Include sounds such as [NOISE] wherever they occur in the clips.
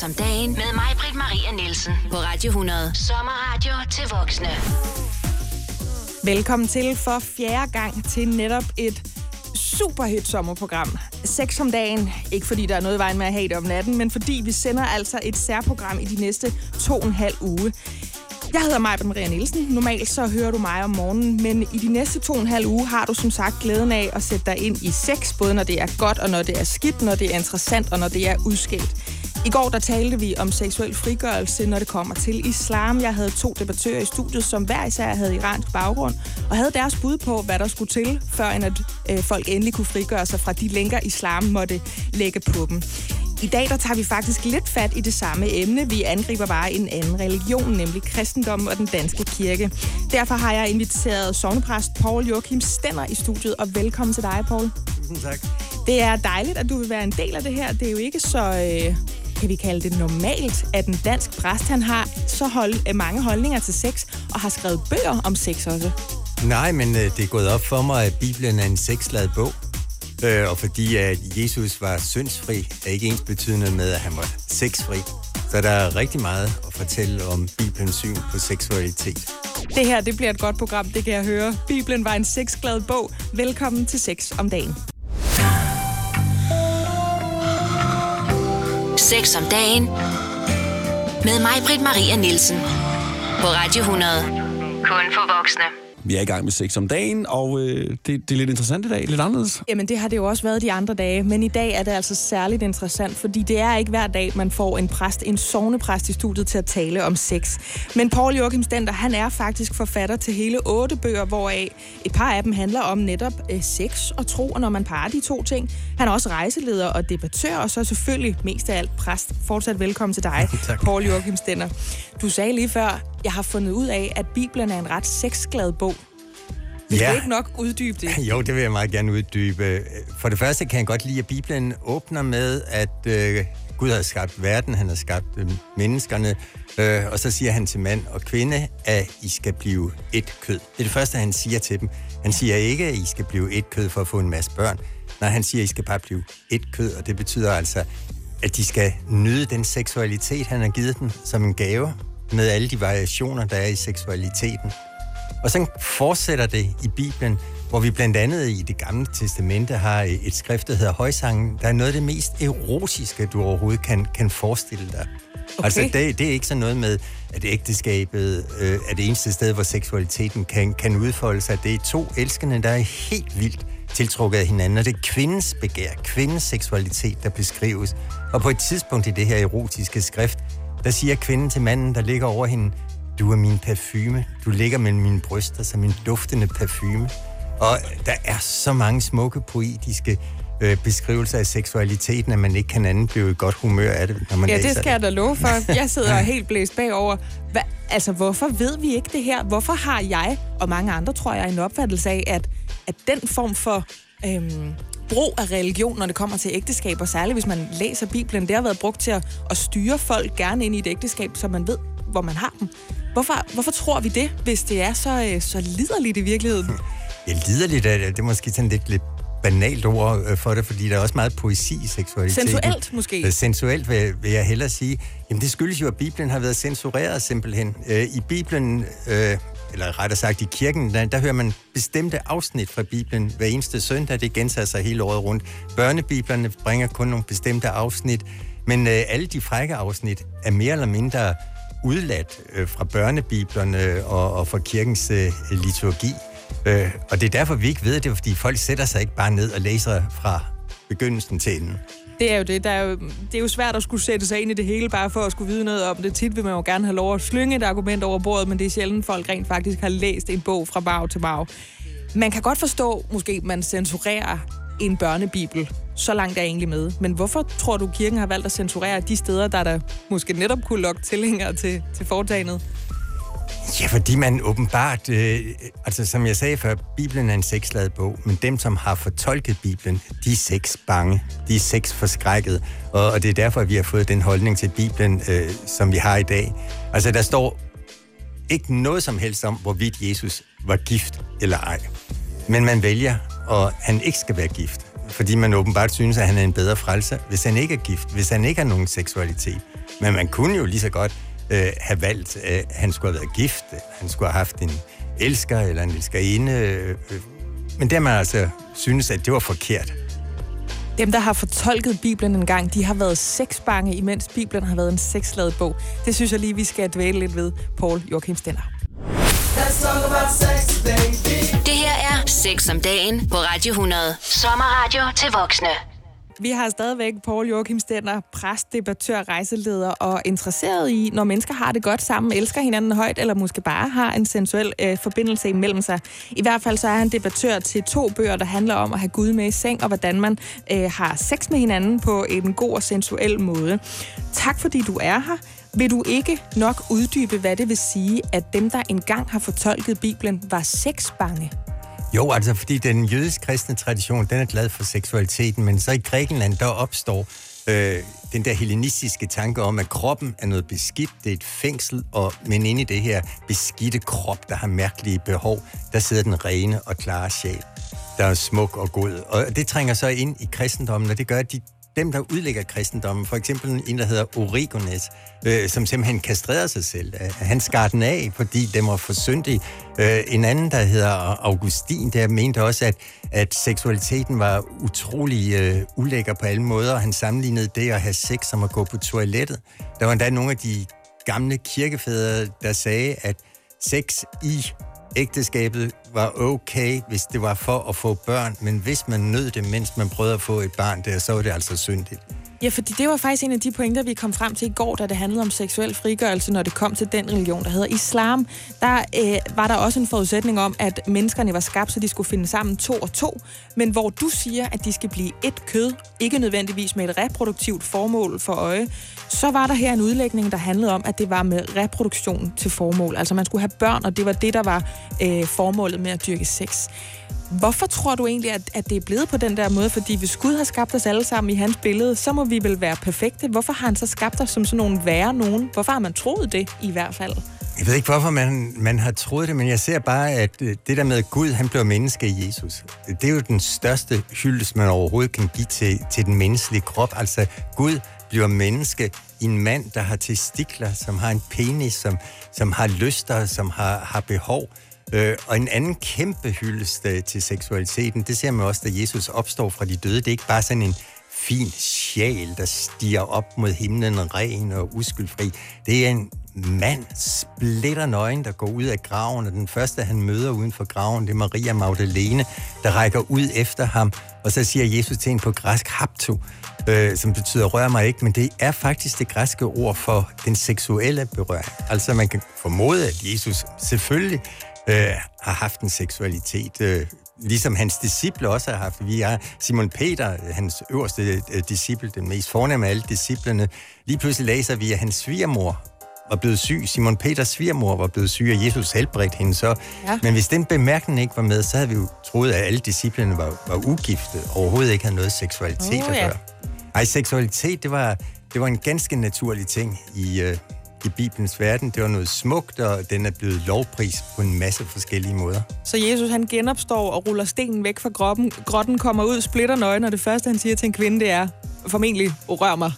Sex om dagen med mig, Britt Maria Nielsen. På Radio 100. Sommerradio til voksne. Velkommen til for fjerde gang til netop et superhit sommerprogram. 6 om dagen. Ikke fordi der er noget i vejen med at have det om natten, men fordi vi sender altså et særprogram i de næste to og en halv uge. Jeg hedder Maja Maria Nielsen. Normalt så hører du mig om morgenen, men i de næste to og en halv uge har du som sagt glæden af at sætte dig ind i sex, både når det er godt og når det er skidt, når det er interessant og når det er udskilt. I går der talte vi om seksuel frigørelse, når det kommer til islam. Jeg havde to debattører i studiet, som hver især havde iransk baggrund, og havde deres bud på, hvad der skulle til, før end at øh, folk endelig kunne frigøre sig fra de lænker, islam måtte lægge på dem. I dag der tager vi faktisk lidt fat i det samme emne. Vi angriber bare en anden religion, nemlig kristendommen og den danske kirke. Derfor har jeg inviteret sovnepræst Paul Joachim Stenner i studiet, og velkommen til dig, Paul. Tusind tak. Det er dejligt, at du vil være en del af det her. Det er jo ikke så, øh, kan vi kalde det normalt, at en dansk præst, han har så hold, øh, mange holdninger til sex, og har skrevet bøger om sex også. Nej, men øh, det er gået op for mig, at Bibelen er en sexladet bog. Øh, og fordi at Jesus var syndsfri, er ikke ens betydende med, at han var sexfri. Så der er rigtig meget at fortælle om Bibelens syn på seksualitet. Det her, det bliver et godt program, det kan jeg høre. Bibelen var en sexglad bog. Velkommen til Sex om dagen. Sex om dagen med mig, Britt Maria Nielsen. På Radio 100. Kun for voksne. Vi er i gang med sex om dagen, og øh, det, det er lidt interessant i dag, lidt anderledes. Jamen, det har det jo også været de andre dage, men i dag er det altså særligt interessant, fordi det er ikke hver dag, man får en præst, en sovnepræst i studiet til at tale om sex. Men Paul Joachim Stender, han er faktisk forfatter til hele otte bøger, hvoraf et par af dem handler om netop øh, sex og tro, og når man parer de to ting. Han er også rejseleder og debattør, og så selvfølgelig mest af alt præst. Fortsat velkommen til dig, [LAUGHS] Tak. Paul Joachim Stender. Du sagde lige før, jeg har fundet ud af, at Bibelen er en ret sexglad bog. Vil ja. du ikke nok uddybe det? [LAUGHS] Jo, det vil jeg meget gerne uddybe. For det første kan jeg godt lide, at Bibelen åbner med, at øh, Gud har skabt verden, han har skabt øh, menneskerne, øh, og så siger han til mand og kvinde, at I skal blive et kød. Det er det første, han siger til dem. Han siger ikke, at I skal blive et kød for at få en masse børn. Nej, han siger, at I skal bare blive et kød, og det betyder altså, at de skal nyde den seksualitet, han har givet dem som en gave, med alle de variationer, der er i seksualiteten. Og så fortsætter det i Bibelen, hvor vi blandt andet i det gamle testamente har et skrift, der hedder Højsangen. Der er noget af det mest erotiske, du overhovedet kan, kan forestille dig. Okay. Altså, det, det er ikke sådan noget med, at ægteskabet øh, er det eneste sted, hvor seksualiteten kan, kan udfolde sig. Det er to elskende, der er helt vildt tiltrukket af hinanden, og det er kvindens begær, kvindens seksualitet, der beskrives. Og på et tidspunkt i det her erotiske skrift, der siger kvinden til manden, der ligger over hende, du er min parfume. Du ligger mellem mine bryster som en duftende parfume. Og der er så mange smukke poetiske øh, beskrivelser af seksualiteten, at man ikke kan anden blive i godt humør af det, når man Ja, det skal jeg da love for. [LAUGHS] Jeg sidder helt blæst bagover. Hva, altså, hvorfor ved vi ikke det her? Hvorfor har jeg, og mange andre tror jeg, en opfattelse af, at, at den form for øhm, brug af religion, når det kommer til ægteskab, og særligt hvis man læser Bibelen, det har været brugt til at, at styre folk gerne ind i et ægteskab, så man ved, hvor man har dem. Hvorfor, hvorfor tror vi det, hvis det er så, øh, så liderligt i virkeligheden? Jeg lider lidt af det. Det er måske sådan lidt, lidt banalt ord øh, for det, fordi der er også meget poesi i seksualiteten. Sensuelt måske? Øh, Sensuelt vil, vil jeg hellere sige. Jamen det skyldes jo, at Bibelen har været censureret simpelthen. Øh, I Bibelen, eller rettere sagt i kirken, der, der hører man bestemte afsnit fra Bibelen hver eneste søndag. Det gentager sig hele året rundt. Børnebiblerne bringer kun nogle bestemte afsnit, men alle de frække afsnit er mere eller mindre udladt øh, fra børnebiblerne og, og fra kirkens øh, liturgi. Øh, og det er derfor, vi ikke ved det, fordi folk sætter sig ikke bare ned og læser fra begyndelsen til enden. Det er jo det. Der er jo, det er jo svært at skulle sætte sig ind i det hele, bare for at skulle vide noget om det. Tit vil man jo gerne have lov at slynge et argument over bordet, men det er sjældent, folk rent faktisk har læst en bog fra bag til bag. Man kan godt forstå, måske at man censurerer en børnebibel. Så langt er jeg egentlig med. Men hvorfor tror du, kirken har valgt at censurere de steder, der der måske netop kunne lokke tilhængere til, til foretagendet? Ja, fordi man åbenbart, øh, altså som jeg sagde før, Bibelen er en sexladet bog, men dem, som har fortolket Bibelen, de er sex bange, de er sex forskrækket, og, og det er derfor, at vi har fået den holdning til Bibelen, øh, som vi har i dag. Altså, der står ikke noget som helst om, hvorvidt Jesus var gift eller ej. Men man vælger og han ikke skal være gift. Fordi man åbenbart synes, at han er en bedre frelser, hvis han ikke er gift, hvis han ikke har nogen seksualitet. Men man kunne jo lige så godt øh, have valgt, at han skulle have været gift, han skulle have haft en elsker eller en elskerinde. Øh, men det har man altså synes, at det var forkert. Dem, der har fortolket Bibelen en gang, de har været sexbange, imens Bibelen har været en sexladet bog. Det synes jeg lige, vi skal dvæle lidt ved, Paul Joachim Stender. Det her er Sex om dagen på Radio 100. Sommerradio til voksne. Vi har stadigvæk Paul Joachim Stender, præst, debattør, rejseleder og interesseret i, når mennesker har det godt sammen, elsker hinanden højt, eller måske bare har en sensuel øh, forbindelse imellem sig. I hvert fald så er han debattør til to bøger, der handler om at have Gud med i seng, og hvordan man øh, har sex med hinanden på en god og sensuel måde. Tak fordi du er her. Vil du ikke nok uddybe, hvad det vil sige, at dem, der engang har fortolket Bibelen, var sexbange? Jo, altså fordi den jødisk kristne tradition, den er glad for seksualiteten, men så i Grækenland, der opstår øh, den der hellenistiske tanke om, at kroppen er noget beskidt, det er et fængsel, og, men inde i det her beskidte krop, der har mærkelige behov, der sidder den rene og klare sjæl, der er smuk og god. Og det trænger så ind i kristendommen, og det gør, at de dem, der udlægger kristendommen, for eksempel en, der hedder Origenes, øh, som simpelthen kastrerede sig selv. Øh, han skar den af, fordi den var for syndig. Øh, en anden, der hedder Augustin, der mente også, at, at seksualiteten var utrolig øh, ulækker på alle måder, og han sammenlignede det at have sex som at gå på toilettet. Der var endda nogle af de gamle kirkefædre, der sagde, at sex i ægteskabet var okay, hvis det var for at få børn, men hvis man nød det, mens man prøvede at få et barn der, så var det altså syndigt. Ja, fordi det var faktisk en af de pointer, vi kom frem til i går, da det handlede om seksuel frigørelse, når det kom til den religion, der hedder islam. Der øh, var der også en forudsætning om, at menneskerne var skabt, så de skulle finde sammen to og to. Men hvor du siger, at de skal blive et kød, ikke nødvendigvis med et reproduktivt formål for øje, så var der her en udlægning, der handlede om, at det var med reproduktion til formål. Altså man skulle have børn, og det var det, der var øh, formålet med at dyrke sex. Hvorfor tror du egentlig, at, at det er blevet på den der måde? Fordi hvis Gud har skabt os alle sammen i hans billede, så må vi vel være perfekte. Hvorfor har han så skabt os som sådan nogle værre nogen? Hvorfor har man troet det i hvert fald? Jeg ved ikke, hvorfor man, man har troet det, men jeg ser bare, at øh, det der med, at Gud han blev menneske i Jesus, det er jo den største hyldest, man overhovedet kan give til, til den menneskelige krop. Altså, Gud bliver menneske i en mand, der har testikler, som har en penis, som, som har lyster, som har, har behov. Øh, og en anden kæmpe hyldest øh, til seksualiteten, det ser man også, da Jesus opstår fra de døde. Det er ikke bare sådan en fin sjæl, der stiger op mod himlen, ren og uskyldfri. Det er en mand, splitter nøgen, der går ud af graven, og den første, han møder uden for graven, det er Maria Magdalene, der rækker ud efter ham, og så siger Jesus til hende på græsk, hapto, øh, som betyder rør mig ikke, men det er faktisk det græske ord for den seksuelle berøring. Altså man kan formode, at Jesus selvfølgelig øh, har haft en seksualitet, øh, ligesom hans disciple også har haft. Vi er Simon Peter, hans øverste øh, disciple, den mest fornemme af alle disciplene. Lige pludselig læser vi, at hans svigermor var blevet syg. Simon Peters svigermor var blevet syg, og Jesus helbredte hende så. Ja. Men hvis den bemærkning ikke var med, så havde vi jo troet, at alle disciplene var, var ugifte, og overhovedet ikke havde noget seksualitet oh, at gøre. Ej, seksualitet, det var, det var en ganske naturlig ting i, øh, i Bibelens verden. Det var noget smukt, og den er blevet lovpris på en masse forskellige måder. Så Jesus han genopstår og ruller stenen væk fra grotten, grotten kommer ud, splitter nøgen, og det første han siger til en kvinde, det er formentlig, rør mig.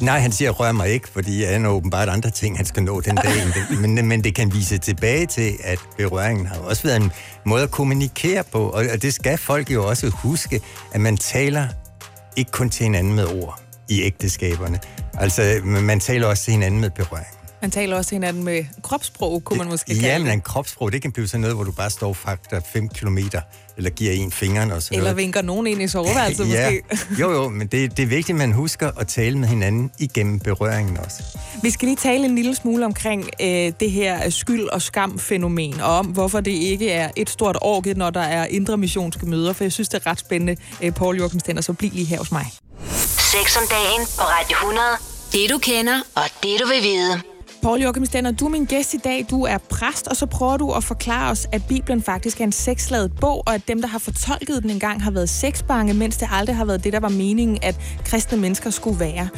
Nej, han siger, rør mig ikke, fordi han har åbenbart andre ting, han skal nå den dag. [LAUGHS] men, men det kan vise tilbage til, at berøringen har også været en måde at kommunikere på, og det skal folk jo også huske, at man taler ikke kun til hinanden med ord i ægteskaberne. Altså, man taler også til hinanden med berøring. Man taler også til hinanden med kropssprog, kunne man måske kalde Ja, men en kropssprog, det kan blive sådan noget, hvor du bare står fakta 5 kilometer, eller giver en fingeren og sådan Eller noget. vinker nogen ind i soveværelset [LAUGHS] ja. måske. Jo, jo, men det, det er vigtigt, at man husker at tale med hinanden igennem berøringen også. Vi skal lige tale en lille smule omkring øh, det her skyld- og skam-fænomen, og om hvorfor det ikke er et stort orgie, når der er indre missionske møder, for jeg synes, det er ret spændende, øh, Paul Stender, så bliv lige her hos mig. Sex om dagen på Radio 100. Det du kender, og det du vil vide. Paul Joachim Stenner, du er min gæst i dag. Du er præst, og så prøver du at forklare os, at Bibelen faktisk er en sexladet bog, og at dem, der har fortolket den engang, har været sexbange, mens det aldrig har været det, der var meningen, at kristne mennesker skulle være.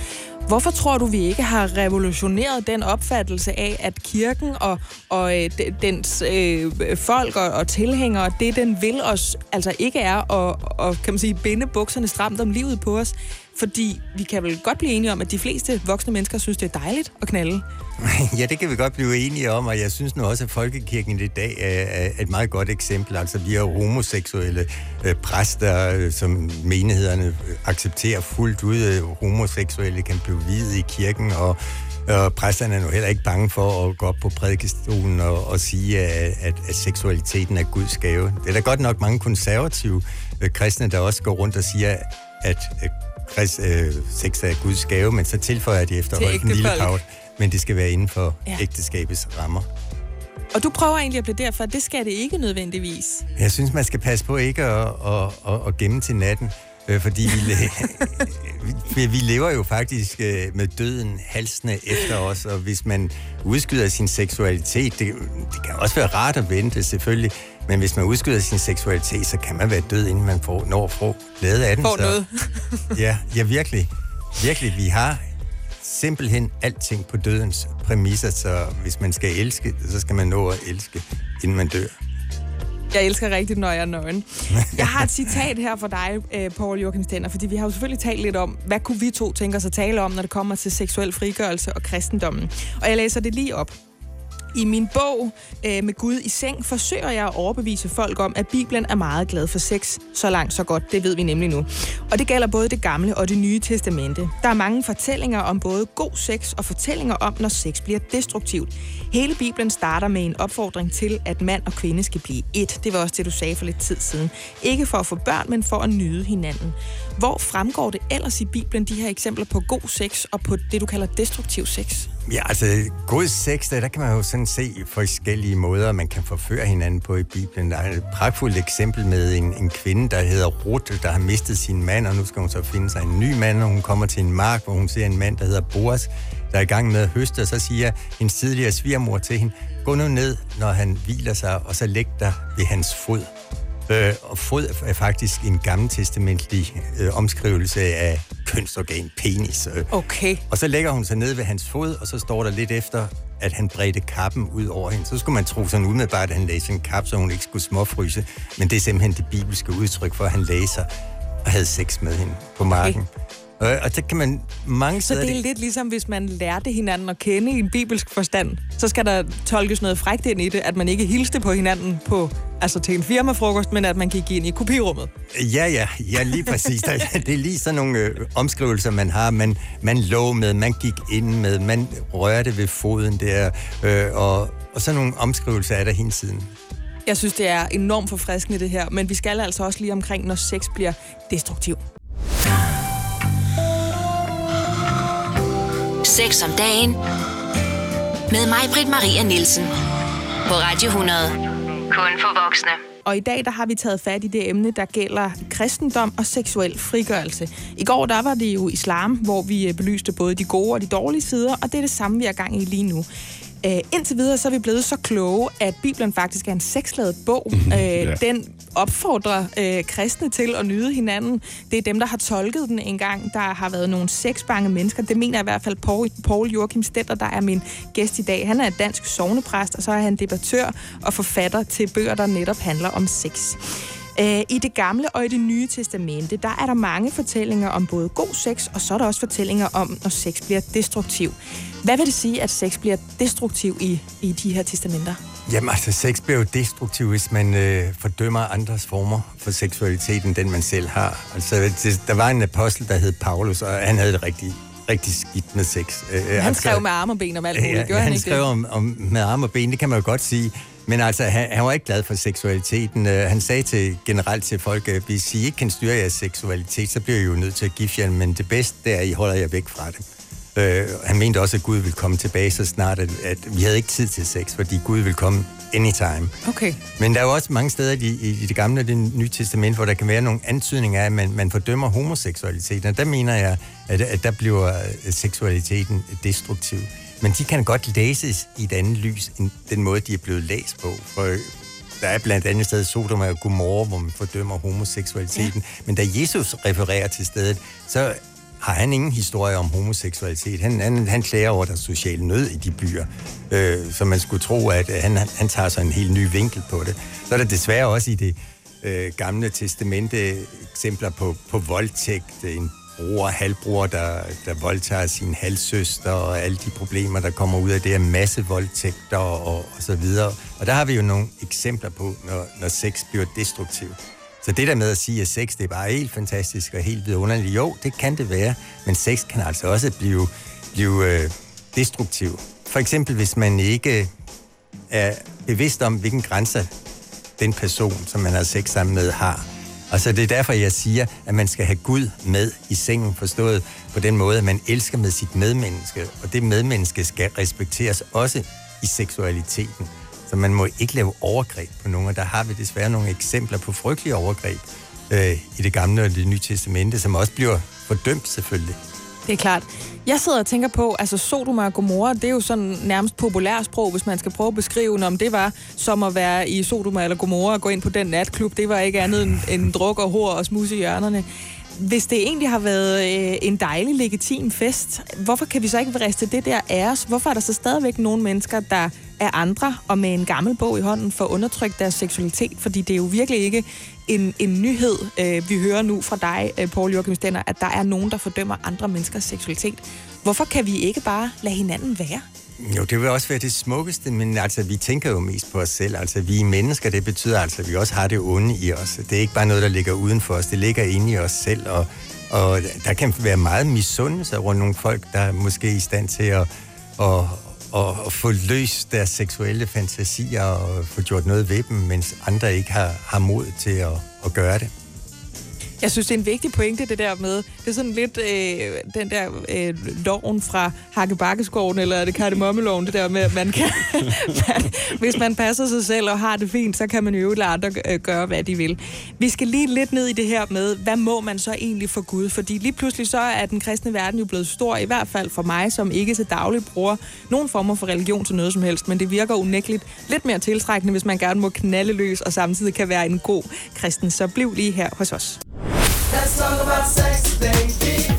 Hvorfor tror du, vi ikke har revolutioneret den opfattelse af, at kirken og, og øh, dens øh, folk og, og tilhængere, det den vil os, altså ikke er at, og, kan man sige, binde bukserne stramt om livet på os? Fordi vi kan vel godt blive enige om, at de fleste voksne mennesker synes, det er dejligt at knalde. [LAUGHS] Ja, det kan vi godt blive enige om, og jeg synes nu også, at Folkekirken i dag er, et meget godt eksempel. Altså, vi har homoseksuelle øh, præster, øh, som menighederne øh, accepterer fuldt ud. Homoseksuelle kan blive videt i kirken, og, og præsterne er nu heller ikke bange for at gå op på prædikestolen og, og sige, at, at, at seksualiteten er Guds gave. Det er der godt nok mange konservative øh, kristne, der også går rundt og siger, at øh, krist, øh, sex er Guds gave, men så tilføjer de efterhånden en lille paut men det skal være inden for ja. ægteskabets rammer. Og du prøver egentlig at plædere for, at det skal det ikke nødvendigvis. Jeg synes, man skal passe på ikke at, at, at, at gemme til natten, øh, fordi vi, le- [LAUGHS] vi, lever jo faktisk øh, med døden halsende efter os, og hvis man udskyder sin seksualitet, det, det kan også være rart at vente selvfølgelig, men hvis man udskyder sin seksualitet, så kan man være død, inden man får, når få glæde af den. Får så, noget. [LAUGHS] ja, ja, virkelig. Virkelig, vi har simpelthen alting på dødens præmisser, så hvis man skal elske, så skal man nå at elske, inden man dør. Jeg elsker rigtigt, når jeg er nøgen. Jeg har et citat her for dig, øh, Paul Joachim Stenner, fordi vi har jo selvfølgelig talt lidt om, hvad kunne vi to tænke os at tale om, når det kommer til seksuel frigørelse og kristendommen. Og jeg læser det lige op. I min bog øh, med Gud i seng forsøger jeg at overbevise folk om, at Bibelen er meget glad for sex. Så langt, så godt. Det ved vi nemlig nu. Og det gælder både det gamle og det nye testamente. Der er mange fortællinger om både god sex og fortællinger om, når sex bliver destruktivt. Hele Bibelen starter med en opfordring til, at mand og kvinde skal blive ét. Det var også det, du sagde for lidt tid siden. Ikke for at få børn, men for at nyde hinanden. Hvor fremgår det ellers i Bibelen de her eksempler på god sex og på det, du kalder destruktiv sex? Ja, altså, god sex, der, der kan man jo sådan se forskellige måder, man kan forføre hinanden på i Bibelen. Der er et pragtfuldt eksempel med en, en kvinde, der hedder Ruth, der har mistet sin mand, og nu skal hun så finde sig en ny mand, og hun kommer til en mark, hvor hun ser en mand, der hedder Boas, der er i gang med at høste, og så siger en tidligere svigermor til hende, gå nu ned, når han hviler sig, og så læg dig ved hans fod. Øh, og fod er faktisk en gammeltestamentlig øh, omskrivelse af kønsorgan, penis. Øh. Okay. Og så lægger hun sig ned ved hans fod, og så står der lidt efter, at han bredte kappen ud over hende. Så skulle man tro sådan umiddelbart, at han lagde sin kap, så hun ikke skulle småfryse. Men det er simpelthen det bibelske udtryk for, at han lagde sig og havde sex med hende på marken. Okay. Og så kan man mange Så det er lidt ligesom, hvis man lærte hinanden at kende i en bibelsk forstand. Så skal der tolkes noget frækt ind i det, at man ikke hilste på hinanden på, altså til en firmafrokost, men at man gik ind i kopirummet. Ja, ja, ja, lige præcis. Der- [LAUGHS] Det er lige sådan nogle øh, omskrivelser, man har. Man, man lå med, man gik ind med, man rørte ved foden der, øh, og, og sådan nogle omskrivelser er der hele tiden. Jeg synes, det er enormt forfriskende det her, men vi skal altså også lige omkring, når sex bliver destruktiv. Sex om dagen. Med mig, Britt Maria Nielsen. På Radio 100. Kun for voksne. Og i dag der har vi taget fat i det emne, der gælder kristendom og seksuel frigørelse. I går der var det jo islam, hvor vi øh, belyste både de gode og de dårlige sider, og det er det samme, vi er gang i lige nu. Uh, indtil videre så er vi blevet så kloge, at Bibelen faktisk er en sexladet bog. Uh, Ja. Den opfordrer uh, kristne til at nyde hinanden. Det er dem, der har tolket den engang. Der har været nogle sexbange mennesker. Det mener i hvert fald Paul, Paul Joachim Stetter, der er min gæst i dag. Han er dansk sovnepræst, og så er han debattør og forfatter til bøger, der netop handler om sex. Øh, I det gamle og i det nye testamente, der er der mange fortællinger om både god sex, og så er der også fortællinger om, når sex bliver destruktiv. Hvad vil det sige, at sex bliver destruktiv i, i de her testamenter? Jamen altså, sex bliver jo destruktiv, hvis man øh, fordømmer andres former for seksualitet, end den man selv har. Altså, det, der var en apostel, der hed Paulus, og han havde det rigtig, rigtig skidt med sex. Øh, Han skrev med arme og ben om alt muligt, Ja, gjorde han, han ikke skrev det? om, om med arme og ben, det kan man jo godt sige. Men altså, han, han var ikke glad for seksualiteten. Uh, han sagde til, generelt til folk, at hvis I ikke kan styre jeres seksualitet, så bliver I jo nødt til at gifte jer, men det bedste det er, at I holder jer væk fra det. Uh, han mente også, at Gud ville komme tilbage så snart, at, at vi havde ikke tid til sex, fordi Gud ville komme anytime. Okay. Men der er jo også mange steder i, i, i det gamle og det nye testament, hvor der kan være nogle antydninger af, at man, man fordømmer homoseksualiteten. Og der mener jeg, at, at der bliver øh, seksualiteten destruktiv. Men de kan godt læses i et andet lys, end den måde, de er blevet læst på. For øh, der er blandt andet stedet Sodom og Gomorra, hvor man fordømmer homoseksualiteten. Ja. Men da Jesus refererer til stedet, så har han ingen historie om homoseksualitet. Han, han, han klager over der social nød i de byer, øh, så man skulle tro, at øh, han, han tager sig en helt ny vinkel på det. Så er der desværre også i det øh, gamle testamente eksempler på, på voldtægt, en bror, halvbror, der, der voldtager sin halvsøster, og alle de problemer, der kommer ud af det, er masse voldtægter og, og så videre. Og der har vi jo nogle eksempler på, når, når sex bliver destruktivt. Så det der med at sige, at sex det er bare helt fantastisk og helt vidunderligt, jo, det kan det være, men sex kan altså også blive, blive øh, destruktiv. For eksempel, hvis man ikke øh, er bevidst om, hvilken grænser den person, som man har sex sammen med, har. Og så det er derfor, jeg siger, at man skal have Gud med i sengen, forstået på den måde, at man elsker med sit medmenneske, og det medmenneske skal respekteres også i seksualiteten. Så man må ikke lave overgreb på nogen, og der har vi desværre nogle eksempler på frygtelige overgreb øh, i det gamle og det nye testamente, som også bliver fordømt selvfølgelig. Det er klart. Jeg sidder og tænker på, altså Sodoma og Gomorra, det er jo sådan nærmest populært sprog, hvis man skal prøve at beskrive, om det var som at være i Sodoma eller Gomorra og gå ind på den natklub. Det var ikke andet end, end druk og hår og smus i hjørnerne. Hvis det egentlig har været øh, en dejlig, legitim fest, hvorfor kan vi så ikke vriste det der af os? Hvorfor er der så stadigvæk nogle mennesker, der er andre og med en gammel bog i hånden for at undertrykke deres seksualitet? Fordi det er jo virkelig ikke en, en nyhed, øh, vi hører nu fra dig, øh, Paul Joachim Stenner, at der er nogen, der fordømmer andre menneskers seksualitet. Hvorfor kan vi ikke bare lade hinanden være? Jo, det vil også være det smukkeste, men altså, vi tænker jo mest på os selv. Altså, vi er mennesker, det betyder altså, at vi også har det onde i os. Det er ikke bare noget, der ligger uden for os, det ligger inde i os selv, og, og der kan være meget misundelse rundt nogle folk, der er måske i stand til at, at, at, at få løst deres seksuelle fantasier og få gjort noget ved dem, mens andre ikke har, har mod til at, at gøre det. Jeg synes, det er en vigtig pointe, det der med, det er sådan lidt øh, den der øh, loven fra Hakkebakkeskoven, eller er det kardemommeloven, det der med, at man kan, [LAUGHS] man, hvis man passer sig selv og har det fint, så kan man jo lade andre øh, gøre, hvad de vil. Vi skal lige lidt ned i det her med, hvad må man så egentlig for Gud? Fordi lige pludselig så er den kristne verden jo blevet stor, i hvert fald for mig, som ikke til daglig bruger nogen former for religion til noget som helst, men det virker unægteligt lidt mere tiltrækkende, hvis man gerne må knalde løs og samtidig kan være en god kristen. Så bliv lige her hos os.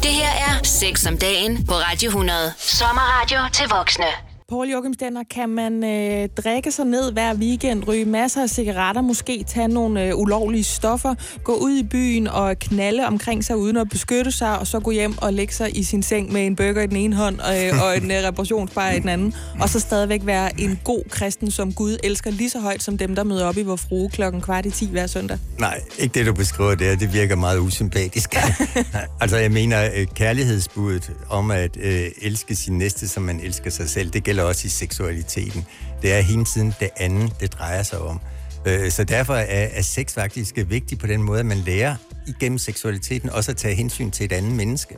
Det her er Sex om dagen på Radio 100. Sommerradio til voksne. Paul Joachim Stenner, kan man øh, drikke sig ned hver weekend, ryge masser af cigaretter, måske tage nogle øh, ulovlige stoffer, gå ud i byen og knalde omkring sig uden at beskytte sig, og så gå hjem og lægge sig i sin seng med en burger i den ene hånd øh, og en øh, reparationsbar i den anden, og så stadigvæk være en god kristen, som Gud elsker lige så højt som dem, der møder op i vor frue klokken kvart i 10 hver søndag? Nej, ikke det, du beskriver der. Det virker meget usympatisk. [LAUGHS] altså, jeg mener, øh, kærlighedsbuddet om at øh, elske sin næste, som man elsker sig selv, det gælder også i seksualiteten. Det er hele tiden det andet, det drejer sig om. Øh, så derfor er, er sex faktisk vigtigt på den måde, at man lærer igennem seksualiteten også at tage hensyn til et andet menneske.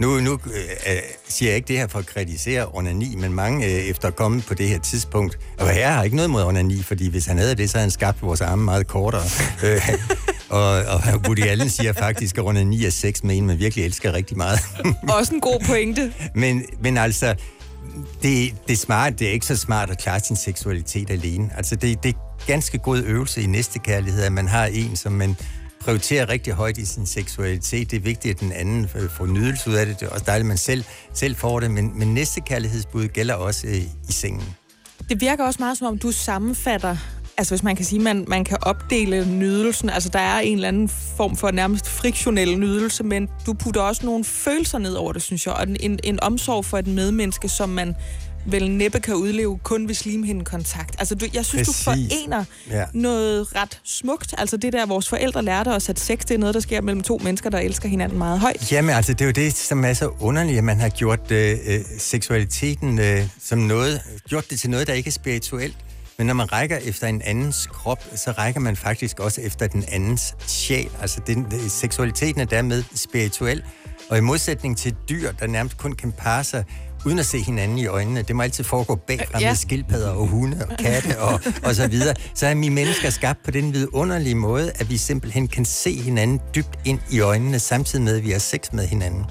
Nu, nu øh, siger jeg ikke det her for at kritisere onani, men mange øh, efter at komme på det her tidspunkt, og jeg har ikke noget mod onani, fordi hvis han havde det, så havde han skabt vores arme meget kortere. [LAUGHS] øh, og, og Woody Allen siger faktisk, at onani er sex med en, man virkelig elsker rigtig meget. Også en god pointe. [LAUGHS] men, men altså, det, det er smart, det er ikke så smart at klare sin seksualitet alene. Altså, det, det er ganske god øvelse i næste kærlighed, at man har en, som man prioriterer rigtig højt i sin seksualitet. Det er vigtigt, at den anden øh, får nydelse ud af det. Det er også dejligt, at man selv, selv får det, men, men næste kærlighedsbud gælder også øh, i sengen. Det virker også meget som om, du sammenfatter altså hvis man kan sige, man, man kan opdele nydelsen, altså der er en eller anden form for nærmest friktionel nydelse, men du putter også nogle følelser ned over det, synes jeg, og en, en omsorg for et medmenneske, som man vel næppe kan udleve kun ved slimhindekontakt. Altså, du, jeg synes, Præcis. du forener ja. noget ret smukt. Altså, det der, vores forældre lærte os, at sex, det er noget, der sker mellem to mennesker, der elsker hinanden meget højt. Jamen, altså, det er jo det, som er så underligt, at man har gjort øh, øh seksualiteten øh, som noget, gjort det til noget, der ikke er spirituelt. Men når man rækker efter en andens krop, så rækker man faktisk også efter den andens sjæl. Altså den, seksualiteten er dermed spirituel. Og i modsætning til dyr, der nærmest kun kan parre sig uden at se hinanden i øjnene. Det må altid foregå bagfra ja. med skildpadder og hunde og katte og, og så videre. Så er vi mennesker skabt på den vidunderlige måde, at vi simpelthen kan se hinanden dybt ind i øjnene, samtidig med, at vi har sex med hinanden.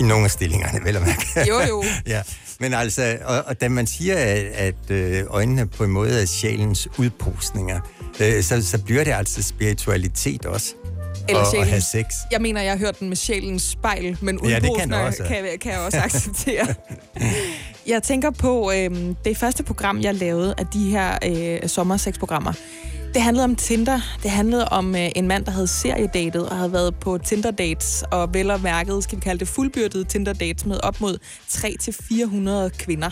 I nogle af stillingerne, vel at mærke. Jo, jo. [LAUGHS] ja. Men altså, og, og da man siger, at, at øh, øjnene på en måde er sjælens udpostninger, øh, så, så bliver det altså spiritualitet også. Eller og, sjælens- have sex. Jeg mener, jeg har hørt den med sjælens spejl, men Ja, det kan også. kan, kan jeg også acceptere. jeg tænker på øh, det første program, jeg lavede af de her øh, sommersexprogrammer. Det handlede om Tinder. Det handlede om øh, en mand, der havde seriedatet og havde været på Tinder-dates, og vel og mærket, skal vi kalde det fuldbyrdede Tinder-dates, med op mod 300-400 kvinder.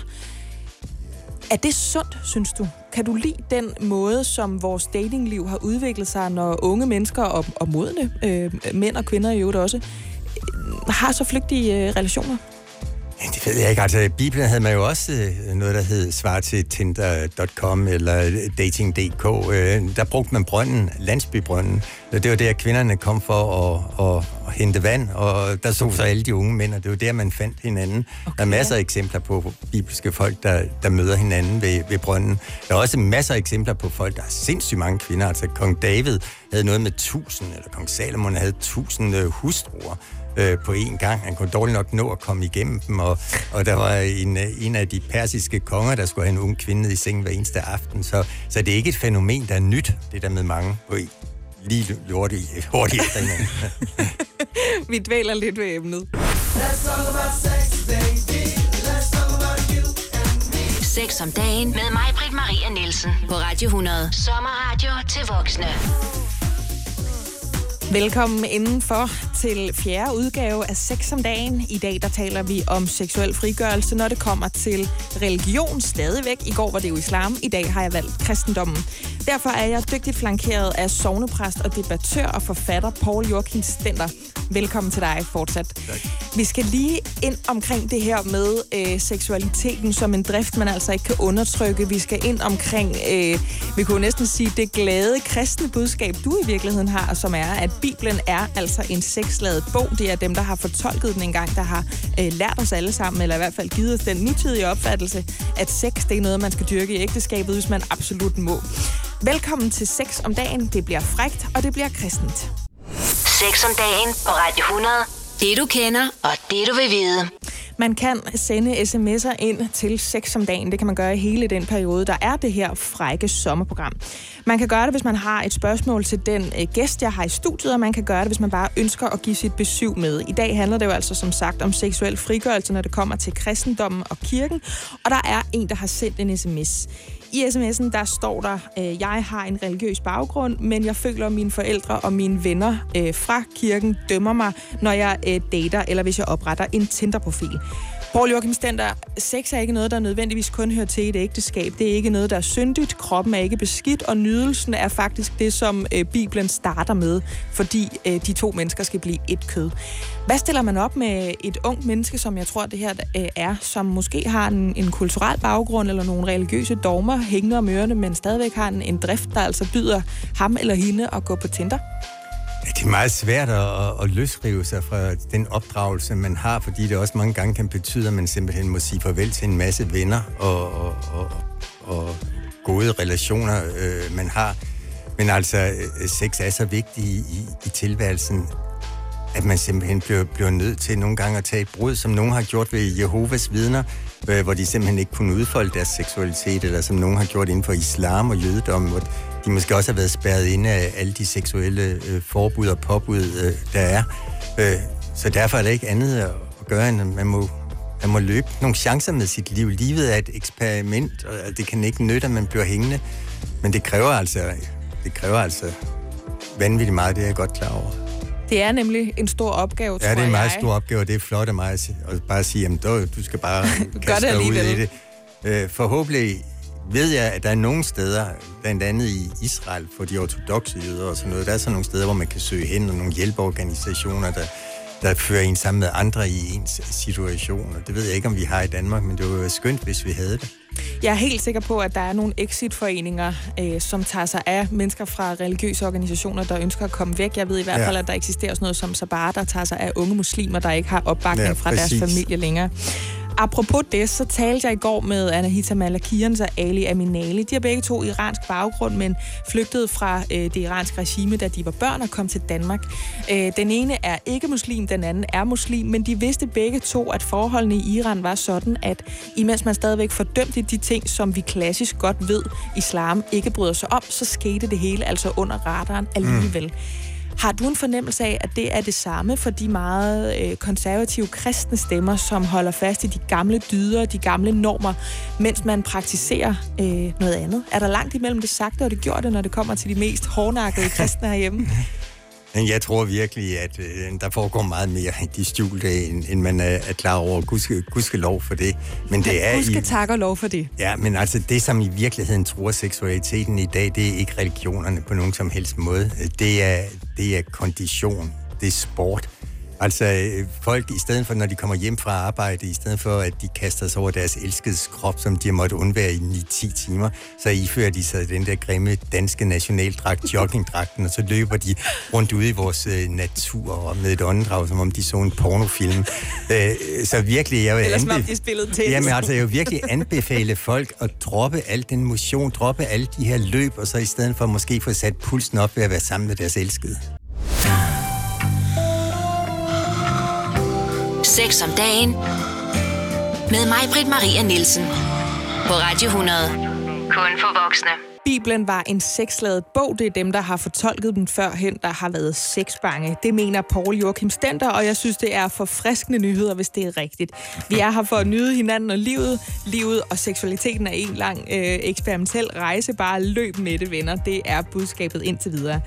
Er det sundt, synes du? Kan du lide den måde, som vores datingliv har udviklet sig, når unge mennesker og, og modne øh, mænd og kvinder i øvrigt også øh, har så flygtige øh, relationer? Ja, det ved jeg ikke. Altså, i Bibelen havde man jo også øh, noget, der hed svar til Tinder.com eller Dating.dk. Øh, der brugte man brønden, landsbybrønden. Det var der, kvinderne kom for at, at, at hente vand, og der så så alle de unge mænd, og det var der, man fandt hinanden. Okay. Der er masser af eksempler på bibelske folk, der, der møder hinanden ved, ved brønden. Der er også masser af eksempler på folk, der har sindssygt mange kvinder. Altså, kong David havde noget med tusind, eller kong Salomon havde tusind øh, hustruer øh, på én gang. Han kunne dårligt nok nå at komme igennem dem, og, og der var en, øh, en af de persiske konger, der skulle have en ung kvinde i sengen hver eneste aften. Så, så det er ikke et fænomen, der er nyt, det der med mange på en- lige hurtigt, hurtigt efter hinanden. [LAUGHS] Vi dvæler lidt ved emnet. Sex om dagen med mig, Britt Maria Nielsen. På Radio 100. Sommerradio til voksne. Velkommen indenfor til fjerde udgave af Sex om dagen. I dag der taler vi om seksuel frigørelse, når det kommer til religion stadigvæk. I går var det jo islam, i dag har jeg valgt kristendommen. Derfor er jeg dygtigt flankeret af sovnepræst og debattør og forfatter Paul Joachim Stender. Velkommen til dig fortsat. Tak. Vi skal lige ind omkring det her med øh, seksualiteten som en drift, man altså ikke kan undertrykke. Vi skal ind omkring, øh, vi kunne næsten sige, det glade kristne budskab, du i virkeligheden har, som er, at Bibelen er altså en sexladet bog. Det er dem, der har fortolket den engang, der har øh, lært os alle sammen, eller i hvert fald givet os den nutidige opfattelse, at sex det er noget, man skal dyrke i ægteskabet, hvis man absolut må. Velkommen til Sex om dagen. Det bliver frægt, og det bliver kristent. Sex om dagen på Radio 100. Det du kender, og det du vil vide. Man kan sende sms'er ind til 6 om dagen. Det kan man gøre i hele den periode, der er det her frække sommerprogram. Man kan gøre det, hvis man har et spørgsmål til den øh, gæst, jeg har i studiet, og man kan gøre det, hvis man bare ønsker at give sit besøg med. I dag handler det jo altså som sagt om seksuel frigørelse, når det kommer til kristendommen og kirken. Og der er en, der har sendt en sms. I sms'en der står der, øh, jeg har en religiøs baggrund, men jeg føler, at mine forældre og mine venner øh, fra kirken dømmer mig, når jeg øh, dater, eller hvis jeg opretter en Tinder-profil. Paul Joachim Stender, sex er ikke noget, der nødvendigvis kun hører til i et ægteskab. Det er ikke noget, der er syndigt. Kroppen er ikke beskidt, og nydelsen er faktisk det, som øh, Bibelen starter med, fordi øh, de to mennesker skal blive et kød. Hvad stiller man op med et ungt menneske, som jeg tror, det her øh, er, som måske har en, en kulturel baggrund eller nogle religiøse dogmer hængende om ørerne, men stadigvæk har en, en drift, der altså byder ham eller hende at gå på Tinder? Ja, Det er meget svært at, at, løsrive sig fra den opdragelse, man har, fordi det også mange gange kan betyde, at man simpelthen må sige farvel til en masse venner og, og, og, og gode relationer, øh, man har. Men altså, øh, sex er så vigtig i, i, i tilværelsen, at man simpelthen bliver, bliver nødt til nogle gange at tage et brud, som nogen har gjort ved Jehovas vidner, øh, hvor de simpelthen ikke kunne udfolde deres seksualitet, eller som nogen har gjort inden for islam og jødedom, hvor de måske også har været spærret inde af alle de seksuelle øh, forbud og påbud, øh, der er. Øh, så derfor er der ikke andet at gøre, end at man må, man må løbe nogle chancer med sit liv. Livet er et eksperiment, og det kan ikke nytte, at man bliver hængende. Men det kræver altså, det kræver altså vanvittigt meget, det er jeg godt klar over. Det er nemlig en stor opgave, tror Ja, det er en meget jeg. stor opgave, og det er flot af mig at bare sige, jamen du, skal bare [LAUGHS] kaste dig ud i det. Øh, forhåbentlig ved jeg, at der er nogle steder, blandt andet i Israel, for de ortodoxe jøder og sådan noget, der er sådan nogle steder, hvor man kan søge hen, og nogle hjælpeorganisationer, der, der fører en sammen med andre i ens situation. Og det ved jeg ikke, om vi har i Danmark, men det var skønt, hvis vi havde det. Jeg er helt sikker på, at der er nogle exit-foreninger, øh, som tager sig af mennesker fra religiøse organisationer, der ønsker at komme væk. Jeg ved i hvert Ja. fald, at der eksisterer sådan noget som Sabar, der tager sig af unge muslimer, der ikke har opbakning Ja, fra deres familie længere. Apropos det, så talte jeg i går med Anahita Malakian og Ali Aminali. De har begge to iransk baggrund, men flygtede fra øh, det iranske regime, da de var børn og kom til Danmark. Øh, den ene er ikke muslim, den anden er muslim, men de vidste begge to, at forholdene i Iran var sådan, at imens man stadigvæk fordømte de ting, som vi klassisk godt ved, islam ikke bryder sig om, så skete det hele altså under radaren alligevel. Mm. Har du en fornemmelse af, at det er det samme for de meget øh, konservative kristne stemmer, som holder fast i de gamle dyder, de gamle normer, mens man praktiserer øh, noget andet? Er der langt imellem det sagte og det gjorte, når det kommer til de mest hårdnakkede kristne herhjemme? [LAUGHS] Men jeg tror virkelig, at øh, der foregår meget mere i de skjulte, end, end man er, er klar over. Gudske, gudske lov for det. Men det er Husk i, takke og lov for det. Ja, men altså det, som i virkeligheden tror seksualiteten i dag, det er ikke religionerne på nogen som helst måde. Det er, det er kondition, det er sport. Altså folk, i stedet for, når de kommer hjem fra arbejde, i stedet for, at de kaster sig over deres elskede krop, som de har måttet undvære i 9-10 timer, så ifører de sig den der grimme danske nationaldragt, [LAUGHS] joggingdragten, og så løber de rundt ude i vores øh, natur og med et åndedrag, som om de så en pornofilm. [LAUGHS] Øh, så virkelig, jeg vil Eller som om anbe- de spillede tennis. Jamen altså, jeg vil virkelig anbefale folk at droppe al den motion, droppe alle de her løb, og så i stedet for måske få sat pulsen op ved at være sammen med deres elskede. Sex om dagen. Med mig, Britt Maria Nielsen. På Radio 100. Kun for voksne. Bibelen var en sexladet bog. Det er dem, der har fortolket den førhen, der har været sexbange. Det mener Paul Joachim Stenter, og jeg synes, det er forfriskende nyheder, hvis det er rigtigt. Vi er her for at nyde hinanden og livet. Livet og seksualiteten er en lang øh, eksperimentel rejse. Bare løb med det, venner. Det er budskabet indtil videre.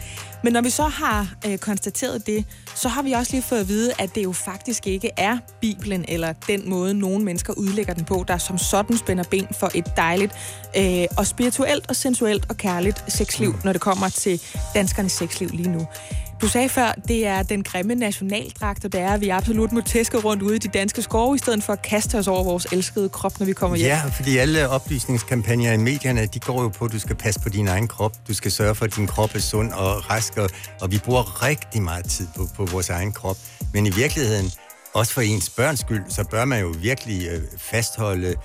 Men når vi så har øh, konstateret det, så har vi også lige fået at vide, at det jo faktisk ikke er Bibelen eller den måde, nogle mennesker udlægger den på, der som sådan spænder ben for et dejligt øh, og spirituelt og sensuelt og kærligt sexliv, når det kommer til danskernes sexliv lige nu. Du sagde før, det er den grimme nationaldragt, og det er, at vi absolut må tæske rundt ude i de danske skove, i stedet for at kaste os over vores elskede krop, når vi kommer hjem. Ja, fordi alle oplysningskampagner i medierne, de går jo på, at du skal passe på din egen krop. Du skal sørge for, at din krop er sund og rask, og, og vi bruger rigtig meget tid på, på vores egen krop. Men i virkeligheden, også for ens børns skyld, så bør man jo virkelig øh, fastholde,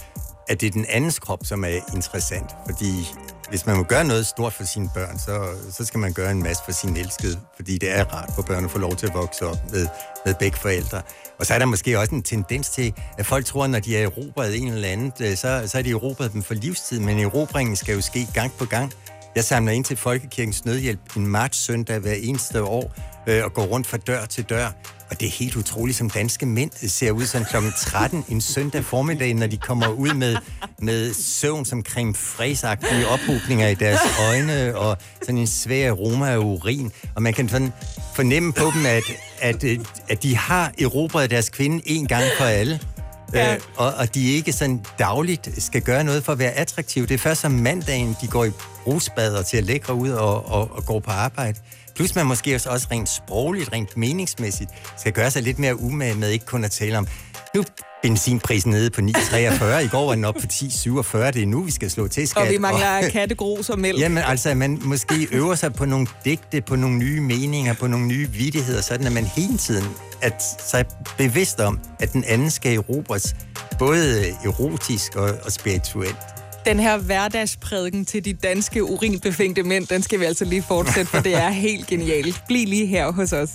at det er den andens krop, som er interessant. Fordi hvis man må gøre noget stort for sine børn, så, så skal man gøre en masse for sin elskede, fordi det er rart for børn at få lov til at vokse op med, med begge forældre. Og så er der måske også en tendens til, at folk tror, at når de er erobret en eller anden, øh, så, så er de erobret dem for livstid, men erobringen skal jo ske gang på gang. Jeg samler ind til Folkekirkens Nødhjælp en marts søndag hver eneste år, øh, og går rundt fra dør til dør. Og det er helt utroligt, som danske mænd ser ud sådan kl. 13 en søndag formiddag, når de kommer ud med, med søvn som creme fræsagtige ophobninger i deres øjne, og sådan en svær aroma af urin. Og man kan sådan fornemme på dem, at, at, øh, at de har erobret deres kvinde en gang for alle. Ja. Øh, og, og de ikke sådan dagligt skal gøre noget for at være attraktive. Det er først om mandagen, de går i brusbader til at lækre ud og, og, og går på arbejde. Plus man måske også, rent sprogligt, rent meningsmæssigt, skal gøre sig lidt mere umage med ikke kun at tale om, nu benzinprisen nede på 9,43, i går var den op på 10,47, det er nu, vi skal slå til, skat. Og vi mangler kattegros og mælk. Jamen altså, at man måske øver sig på nogle digte, på nogle nye meninger, på nogle nye vidtigheder, sådan at man hele tiden er sig bevidst om, at den anden skal erobres, både erotisk og, og spirituelt. Den her hverdagsprædiken til de danske urinbefængte mænd, den skal vi altså lige fortsætte, for det er [LAUGHS] helt genialt. Bliv lige her hos os.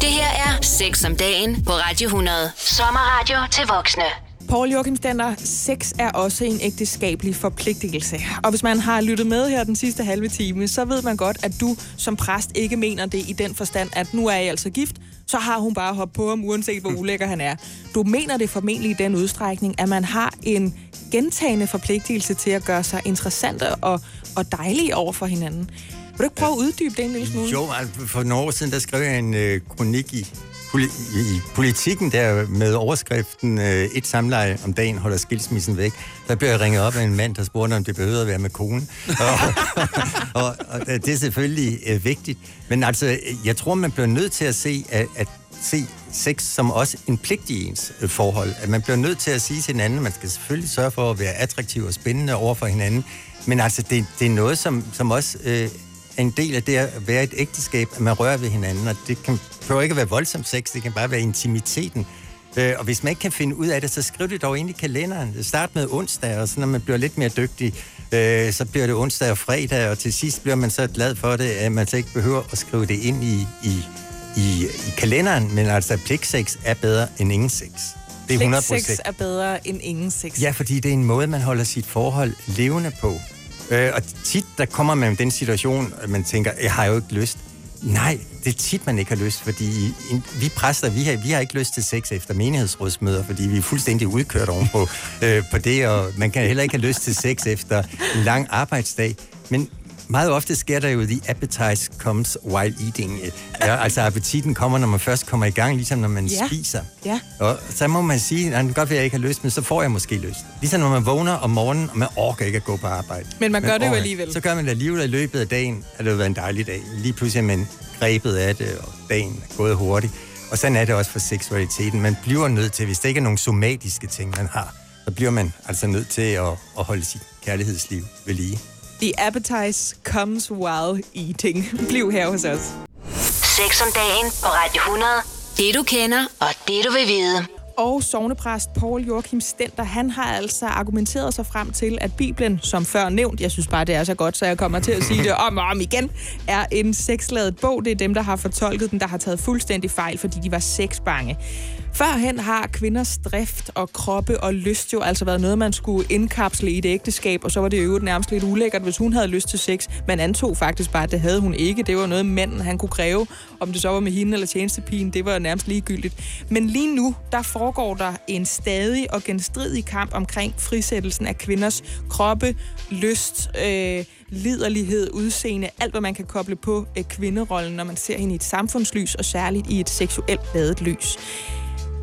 Det her er Sex om dagen på Radio 100. Sommerradio til voksne. Paul Joachim Stender, sex er også en ægteskabelig forpligtelse. Og hvis man har lyttet med her den sidste halve time, så ved man godt, at du som præst ikke mener det i den forstand, at nu er I altså gift, så har hun bare hoppet på ham, uanset hvor ulækker han er. Du mener det formentlig i den udstrækning, at man har en gentagende forpligtelse til at gøre sig interessante og, og dejlige over for hinanden. Vil du ikke prøve at uddybe det en lille smule? Jo, altså, for nogle år siden, der skrev jeg en øh, kronik i, poli- i politikken der med overskriften øh, Et samleje om dagen holder skilsmissen væk. Der blev jeg ringet op af en mand, der spurgte, om det behøvede at være med konen. [LAUGHS] Og, og, og øh, det er selvfølgelig øh, vigtigt. Men altså, øh, jeg tror, man bliver nødt til at se, at, at se sex som også en pligt i ens øh, forhold. At man bliver nødt til at sige til hinanden, at man skal selvfølgelig sørge for at være attraktiv og spændende over for hinanden. Men altså, det, det er noget, som, som også øh, en del af det at være et ægteskab, at man rører ved hinanden. Og det kan behøver ikke være voldsom sex, det kan bare være intimiteten. Øh, og hvis man ikke kan finde ud af det, så skriv det dog ind i kalenderen. Start med onsdag, og så når man bliver lidt mere dygtig, øh, så bliver det onsdag og fredag, og til sidst bliver man så glad for det, at man så ikke behøver at skrive det ind i, i, i, i kalenderen. Men altså, pligtsex er bedre end ingen sex. Det er 100 Sex er bedre end ingen sex. Ja, fordi det er en måde, man holder sit forhold levende på. Øh, og tit, der kommer man i den situation, at man tænker, jeg har jo ikke lyst. Nej, det er tit, man ikke har lyst, fordi vi præster, vi har, vi har ikke lyst til sex efter menighedsrådsmøder, fordi vi er fuldstændig udkørt ovenpå øh, på det, og man kan heller ikke have lyst til sex efter en lang arbejdsdag. Men meget ofte sker der jo, the appetite comes while eating. Ja, altså appetitten kommer, når man først kommer i gang, ligesom når man ja. spiser. Ja. Og så må man sige, at det godt være, jeg ikke har lyst, men så får jeg måske lyst. Ligesom når man vågner om morgenen, og man orker ikke at gå på arbejde. Men man gør men det jo alligevel. Så gør man det alligevel i løbet af dagen, at det vil være en dejlig dag. Lige pludselig er man grebet af det, og dagen er gået hurtigt. Og sådan er det også for seksualiteten. Man bliver nødt til, hvis det ikke er nogle somatiske ting, man har, så bliver man altså nødt til at, at holde sit kærlighedsliv ved lige. The appetite comes while eating. Bliv her hos os. Sex om dagen på Radio 100. Det du kender, og det du vil vide. Og sovnepræst Paul Joachim Stenter, han har altså argumenteret sig frem til, at Bibelen, som før nævnt, jeg synes bare, det er så godt, så jeg kommer til at sige det om og om igen, er en sexladet bog. Det er dem, der har fortolket den, der har taget fuldstændig fejl, fordi de var sexbange. Førhen har kvinders drift og kroppe og lyst jo altså været noget, man skulle indkapsle i et ægteskab, og så var det jo nærmest lidt ulækkert, hvis hun havde lyst til sex. Man antog faktisk bare, at det havde hun ikke. Det var noget, manden han kunne kræve, om det så var med hende eller tjenestepigen, det var nærmest ligegyldigt. Men lige nu, der foregår der en stadig og genstridig kamp omkring frisættelsen af kvinders kroppe, lyst, øh, liderlighed, udseende, alt hvad man kan koble på øh, kvinderollen, når man ser hende i et samfundslys, og særligt i et seksuelt ladet lys.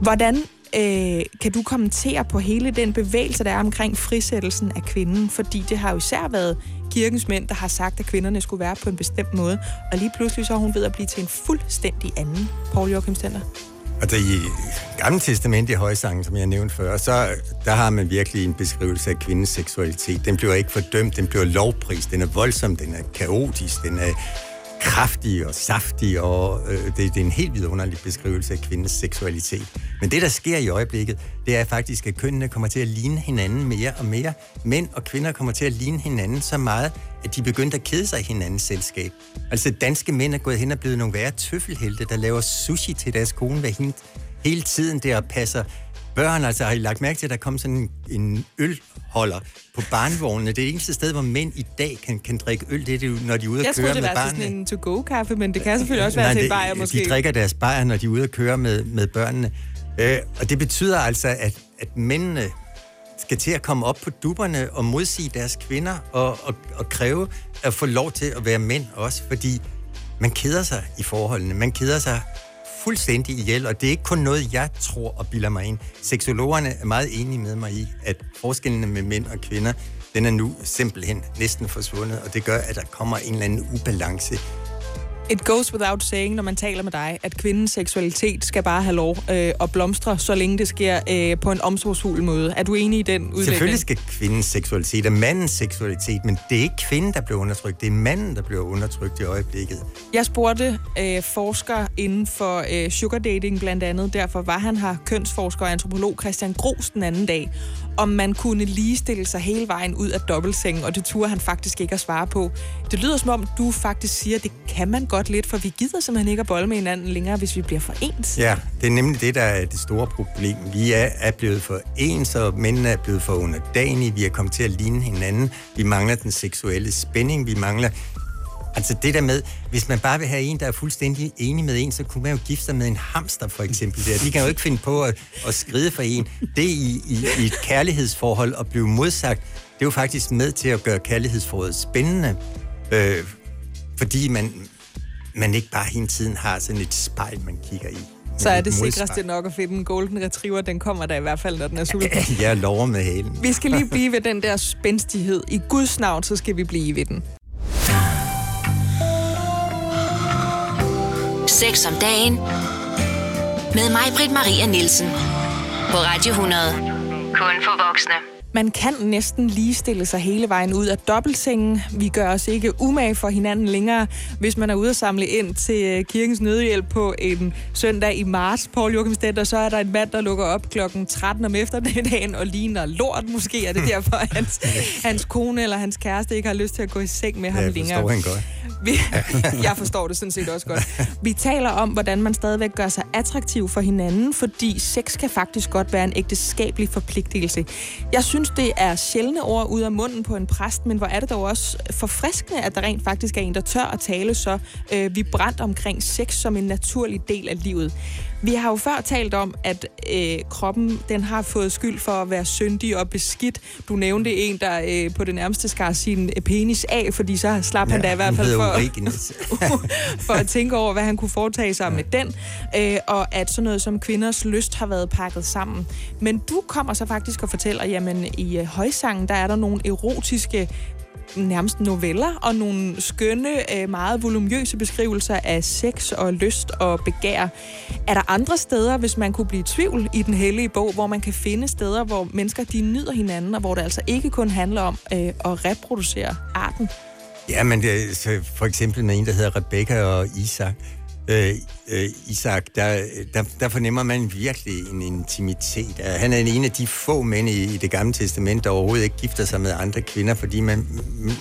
Hvordan øh, kan du kommentere på hele den bevægelse, der er omkring frisættelsen af kvinden? Fordi det har jo især været kirkens mænd, der har sagt, at kvinderne skulle være på en bestemt måde. Og lige pludselig så er hun ved at blive til en fuldstændig anden. Paul Joachim Stender. Altså i Gamle Testament i højsangen, som jeg nævnte før, så øh, der har man virkelig en beskrivelse af kvindens seksualitet. Den bliver ikke fordømt, den bliver lovprist, den er voldsom, den er kaotisk, den er kraftig og saftig, og øh, det, det er en helt vidunderlig beskrivelse af kvindens seksualitet. Men det, der sker i øjeblikket, det er faktisk, at kønnene kommer til at ligne hinanden mere og mere. Mænd og kvinder kommer til at ligne hinanden så meget, at de begyndte at kede sig i hinandens selskab. Altså danske mænd er gået hen og blevet nogle værre tøffelhelte, der laver sushi til deres kone hver hende, hele tiden der og passer børn. Altså har I lagt mærke til, at der kom sådan en, en ølholder på barnvognene. Det er eneste sted, hvor mænd i dag kan, kan drikke øl, det er det, når de er ude at køre med barnene. Jeg troede, det var sådan en to-go-kaffe, men det kan selvfølgelig også være Nej, til det, bajer måske. De drikker deres bajer, når de er ude at køre med, med børnene. Øh, og det betyder altså, at, at mændene skal til at komme op på duberne og modsige deres kvinder og, og, og kræve at få lov til at være mænd også, fordi man keder sig i forholdene. Man keder sig fuldstændig ihjel, og det er ikke kun noget, jeg tror og bilder mig ind. Seksologerne er meget enige med mig i, at forskellene med mænd og kvinder, den er nu simpelthen næsten forsvundet, og det gør, at der kommer en eller anden ubalance It goes without saying, når man taler med dig, at kvindens seksualitet skal bare have lov øh, at blomstre, så længe det sker øh, på en omsorgsfuld måde. Er du enig i den udlægning? Selvfølgelig skal kvindens seksualitet og mandens seksualitet, men det er ikke kvinden, der bliver undertrykt. Det er manden, der bliver undertrykt i øjeblikket. Jeg spurgte øh, forsker inden for øh, sugar dating blandt andet, derfor var han her, kønsforsker og antropolog Christian Gros den anden dag, om man kunne ligestille sig hele vejen ud af dobbeltsengen, og det turde han faktisk ikke at svare på. Det lyder som om, du faktisk siger, at det kan man godt lidt, for vi gider simpelthen ikke at bolle med hinanden længere, hvis vi bliver for ens. Ja, det er nemlig det, der er det store problem. Vi er, er blevet for ens, og mændene er blevet for underdanige. Vi er kommet til at ligne hinanden. Vi mangler den seksuelle spænding. Vi mangler Altså det der med, hvis man bare vil have en, der er fuldstændig enig med en, så kunne man jo gifte sig med en hamster for eksempel. Der. De kan jo ikke finde på at, at skride for en. Det i, i, i et kærlighedsforhold at blive modsagt, det er jo faktisk med til at gøre kærlighedsforholdet spændende. Øh, fordi man, man ikke bare hele tiden har sådan et spejl, man kigger i. Så er det sikreste nok at finde en golden retriever. Den kommer der i hvert fald, når den er [LAUGHS] sulten. Jeg lover med halen. Vi skal lige blive ved den der spændstighed. I Guds navn, så skal vi blive ved den. Sex om dagen med mig, Britt Maria Nielsen. På Radio 100. Kun for voksne. Man kan næsten ligestille sig hele vejen ud af dobbeltsengen. Vi gør os ikke umage for hinanden længere. Hvis man er ude at samle ind til kirkens nødhjælp på en søndag i marts, Paul Joachim Stedter, så er der en mand, der lukker op klokken 13 om eftermiddagen og ligner lort. Måske er det [LAUGHS] derfor, at hans, hans kone eller hans kæreste ikke har lyst til at gå i seng med ham ja, længere. han godt. Vi, [LAUGHS] [LAUGHS] jeg forstår det sådan set også godt. Vi taler om, hvordan man stadigvæk gør sig attraktiv for hinanden, fordi sex kan faktisk godt være en ægteskabelig forpligtelse. Jeg synes synes, det er sjældne ord ud af munden på en præst, men hvor er det dog også forfriskende, at der rent faktisk er en, der tør at tale så øh, vibrant omkring sex som en naturlig del af livet. Vi har jo før talt om, at øh, kroppen den har fået skyld for at være syndig og beskidt. Du nævnte en, der øh, på det nærmeste skar sin penis af, fordi så slap ja, han da i hvert fald for, [LAUGHS] for at tænke over, hvad han kunne foretage sig ja. med den. Øh, og at sådan noget som kvinders lyst har været pakket sammen. Men du kommer så faktisk og fortæller, jamen i øh, højsangen, der er der nogle erotiske nærmest noveller og nogle skønne, øh, meget volumøse beskrivelser af sex og lyst og begær. Er der andre steder, hvis man kunne blive i tvivl i den hellige bog, hvor man kan finde steder, hvor mennesker de nyder hinanden, og hvor det altså ikke kun handler om øh, at reproducere arten? Ja, men det, så for eksempel med en, der hedder Rebecca og Isak, øh, øh, Isak, der, der, der fornemmer man virkelig en intimitet. Øh, han er en af de få mænd i, i det gamle testament, der overhovedet ikke gifter sig med andre kvinder, fordi man, mm, mm,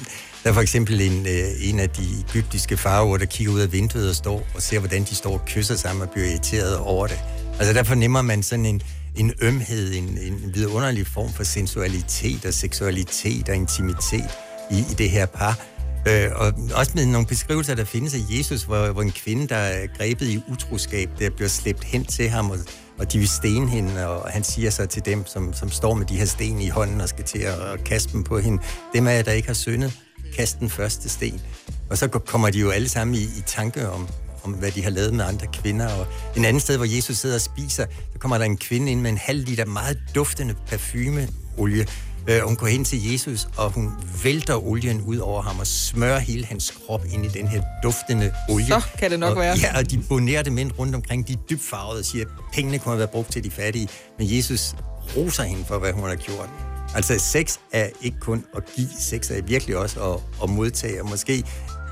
der er for eksempel en, øh, en af de egyptiske farver, der kigger ud af vinduet og står og ser, hvordan de står og kysser sammen og bliver irriteret over det. Altså der fornemmer man sådan en, en ømhed, en, en vidunderlig form for sensualitet og seksualitet og intimitet i, i det her par. Øh, og også med nogle beskrivelser, der findes af Jesus, hvor, hvor en kvinde, der er grebet i utroskab, der bliver slæbt hen til ham, og, og de vil stene hende, og han siger så til dem, som, som står med de her sten i hånden og skal til at, og kaste dem på hende, dem af jer, der ikke har syndet, kast den første sten. Og så kommer de jo alle sammen i, i tanke om, om, hvad de har lavet med andre kvinder. Og en anden sted, hvor Jesus sidder og spiser, så kommer der en kvinde ind med en halv liter meget duftende parfumeolie, Øh, hun går hen til Jesus, og hun vælter olien ud over ham og smører hele hans krop ind i den her duftende olie. Så kan det nok og, være. Ja, og de bonerte mænd rundt omkring, de er dybt farvede og siger, at pengene kunne have været brugt til de fattige. Men Jesus roser hende for, hvad hun har gjort. Altså, sex er ikke kun at give, sex er virkelig også at, at modtage, og måske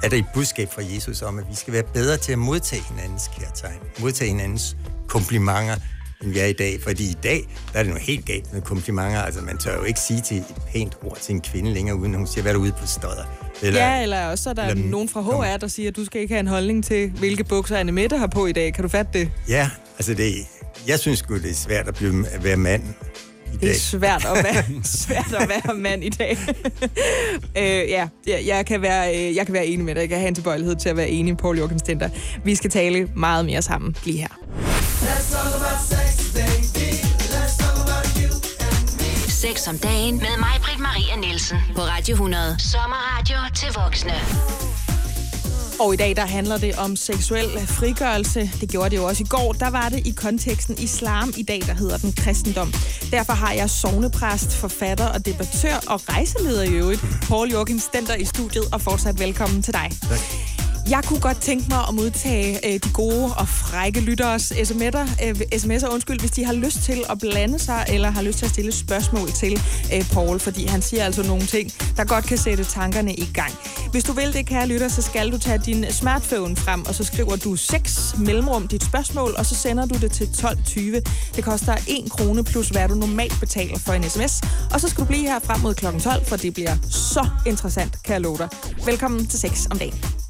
er der et budskab fra Jesus om, at vi skal være bedre til at modtage hinandens kærtegn, modtage hinandens komplimenter, end vi er i dag. Fordi i dag, der er det noget helt galt med komplimenter. Altså, man tør jo ikke sige til et pænt ord til en kvinde længere, uden hun siger, hvad er du ude på stodder. Eller, ja, eller også er der eller, nogen fra HR, der siger, at du skal ikke have en holdning til, hvilke bukser Anne Mette har på i dag. Kan du fatte det? Ja, altså det, jeg synes sgu, det er svært at, blive, at være mand i det er svært at være, [LAUGHS] svært at være mand i dag. [LAUGHS] øh, ja, jeg, jeg, kan være, øh, jeg kan være enig med dig. Jeg kan have en tilbøjelighed til at være enig, Paul Jorgen Stenter. Vi skal tale meget mere sammen lige her. Sex om dagen med mig, Britt Maria Nielsen. På Radio 100. Sommerradio til voksne. Og i dag der handler det om seksuel frigørelse. Det gjorde det jo også i går. Der var det i konteksten islam. I dag der hedder den kristendom. Derfor har jeg sovnepræst, forfatter og debattør og rejseleder i øvrigt, Paul Joachim Stenter i studiet. Og fortsat velkommen til dig. Tak. Jeg kunne godt tænke mig at modtage øh, de gode og frække lytteres sms'er, øh, sms'er, undskyld, hvis de har lyst til at blande sig, eller har lyst til at stille spørgsmål til øh, Paul, fordi han siger altså nogle ting, der godt kan sætte tankerne i gang. Hvis du vil det, kære lytter, så skal du tage din smartphone frem, og så skriver du 6 mellemrum dit spørgsmål, og så sender du det til 12.20. Det koster 1 krone plus hvad du normalt betaler for en sms, og så skal du blive her frem mod kl. 12, for det bliver så interessant, kan jeg love dig. Velkommen til 6 om dagen.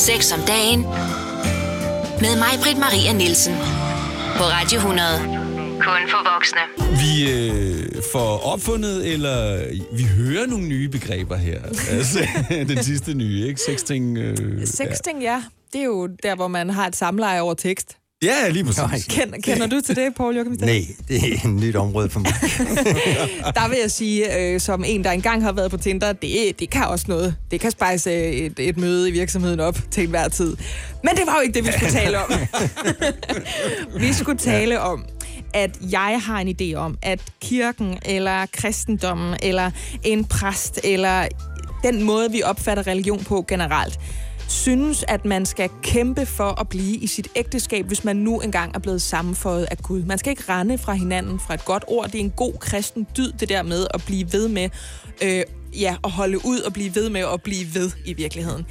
Sex om dagen med mig, Britt Maria Nielsen. På Radio 100. Kun for voksne. Vi øh, får opfundet, eller vi hører nogle nye begreber her. [LAUGHS] altså, den sidste nye, ikke? Sexting. Øh, Sexting, ja. ja. Det er jo der, hvor man har et samleje over tekst. Ja, lige præcis. Kender, kender du til det, Paul Joachim Nej, det er et nyt område for mig. [LAUGHS] der vil jeg sige, øh, som en, der engang har været på Tinder, det, det kan også noget. Det kan spejse et, et møde i virksomheden op til enhver tid. Men det var jo ikke det, vi skulle tale om. [LAUGHS] vi skulle tale ja. om, at jeg har en idé om, at kirken eller kristendommen eller en præst eller den måde, vi opfatter religion på generelt, synes, at man skal kæmpe for at blive i sit ægteskab, hvis man nu engang er blevet sammenføjet af Gud. Man skal ikke rende fra hinanden fra et godt ord. Det er en god kristen dyd, det der med at blive ved med øh, ja, at holde ud og blive ved med at blive ved i virkeligheden.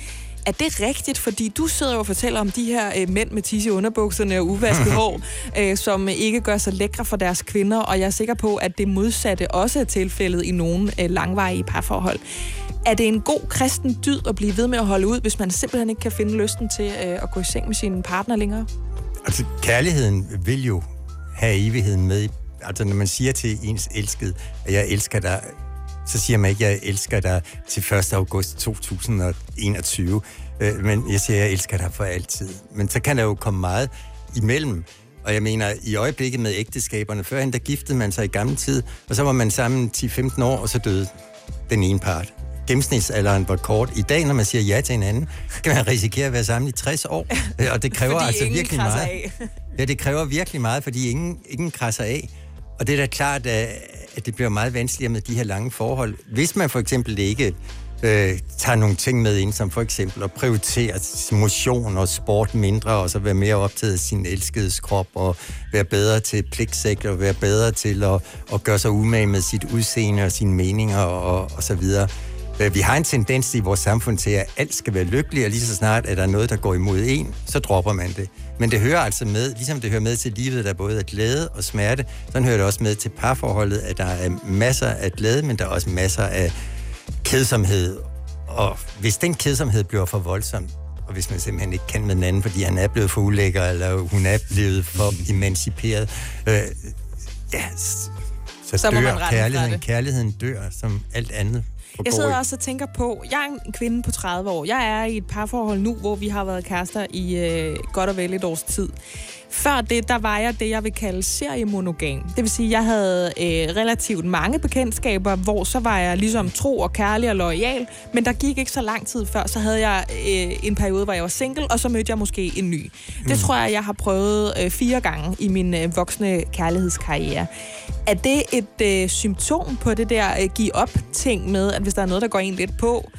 Er det rigtigt? Fordi du sidder og fortæller om de her øh, mænd med tisse underbukserne og uvasket hår, [LAUGHS] øh, som ikke gør sig lækre for deres kvinder, og jeg er sikker på, at det modsatte også er tilfældet i nogle øh, langvarige parforhold. Er det en god kristen dyd at blive ved med at holde ud, hvis man simpelthen ikke kan finde lysten til øh, at gå i seng med sin partner længere? Altså, kærligheden vil jo have evigheden med. Altså, når man siger til ens elskede, at jeg elsker dig, så siger man ikke, jeg elsker dig til 1. august 2021. Øh, men jeg siger, jeg elsker dig for altid. Men så kan der jo komme meget imellem. Og jeg mener, i øjeblikket med ægteskaberne, førhen der giftede man sig i gamle tid, og så var man sammen 10-15 år, og så døde den ene part. Gennemsnitsalderen var kort. I dag, når man siger ja til hinanden, kan man risikere at være sammen i 60 år. [LAUGHS] Øh, Og det kræver Fordi altså virkelig meget. af. Ja, det kræver virkelig meget, fordi ingen, ingen krasser af. Og det er da klart, at det bliver meget vanskeligere med de her lange forhold. Hvis man for eksempel ikke øh, tager nogle ting med ind, som for eksempel at prioritere motion og sport mindre, og så være mere optaget af sin elskedes krop, og være bedre til pligtsæk, og være bedre til at, at gøre sig umage med sit udseende og sine meninger og, og så videre. Øh, Vi har en tendens i vores samfund til, at alt skal være lykkeligt, og lige så snart er der noget, der går imod en, så dropper man det. Men det hører altså med, ligesom det hører med til livet, der både er glæde og smerte, sådan hører det også med til parforholdet, at der er masser af glæde, men der er også masser af kedsomhed. Og hvis den kedsomhed bliver for voldsom, og hvis man simpelthen ikke kan med den anden, fordi han er blevet for ulækker, eller hun er blevet for emanciperet, øh, ja, så, Så dør kærligheden. Kærligheden dør, som alt andet. Jeg sidder også og tænker på, jeg er en kvinde på 30 år. Jeg er i et parforhold nu, hvor vi har været kærester i øh, godt og vel et års tid. Før det, der var jeg det, jeg vil kalde seriemonogam. Det vil sige, jeg havde øh, relativt mange bekendtskaber, hvor så var jeg ligesom tro og kærlig og lojal, men der gik ikke så lang tid før, så havde jeg øh, en periode, hvor jeg var single, og så mødte jeg måske en ny. Det tror jeg, jeg har prøvet øh, fire gange i min øh, voksne kærlighedskarriere. Er det et øh, symptom på det der øh, give op ting med, at hvis der er noget, der går en lidt på,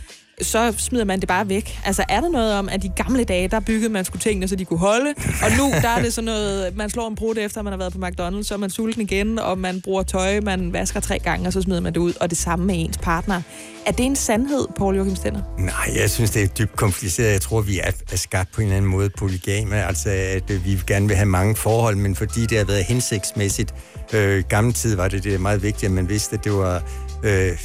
så smider man det bare væk. Altså er der noget om, at i gamle dage, der byggede man sgu tingene, så de kunne holde, og nu der er det sådan noget, man slår en brud efter, man har været på McDonald's, så er man sulten igen, og man bruger tøj, man vasker tre gange, og så smider man det ud, og det samme med ens partner. Er det en sandhed, Paul Joachim Stenner? Nej, jeg synes, det er dybt kompliceret. Jeg tror, vi er, er skabt på en eller anden måde polygame. Altså, at øh, vi gerne vil have mange forhold, men fordi det har været hensigtsmæssigt. Øh, gamle tid var det, det meget vigtigt, at man vidste, at det var... Øh,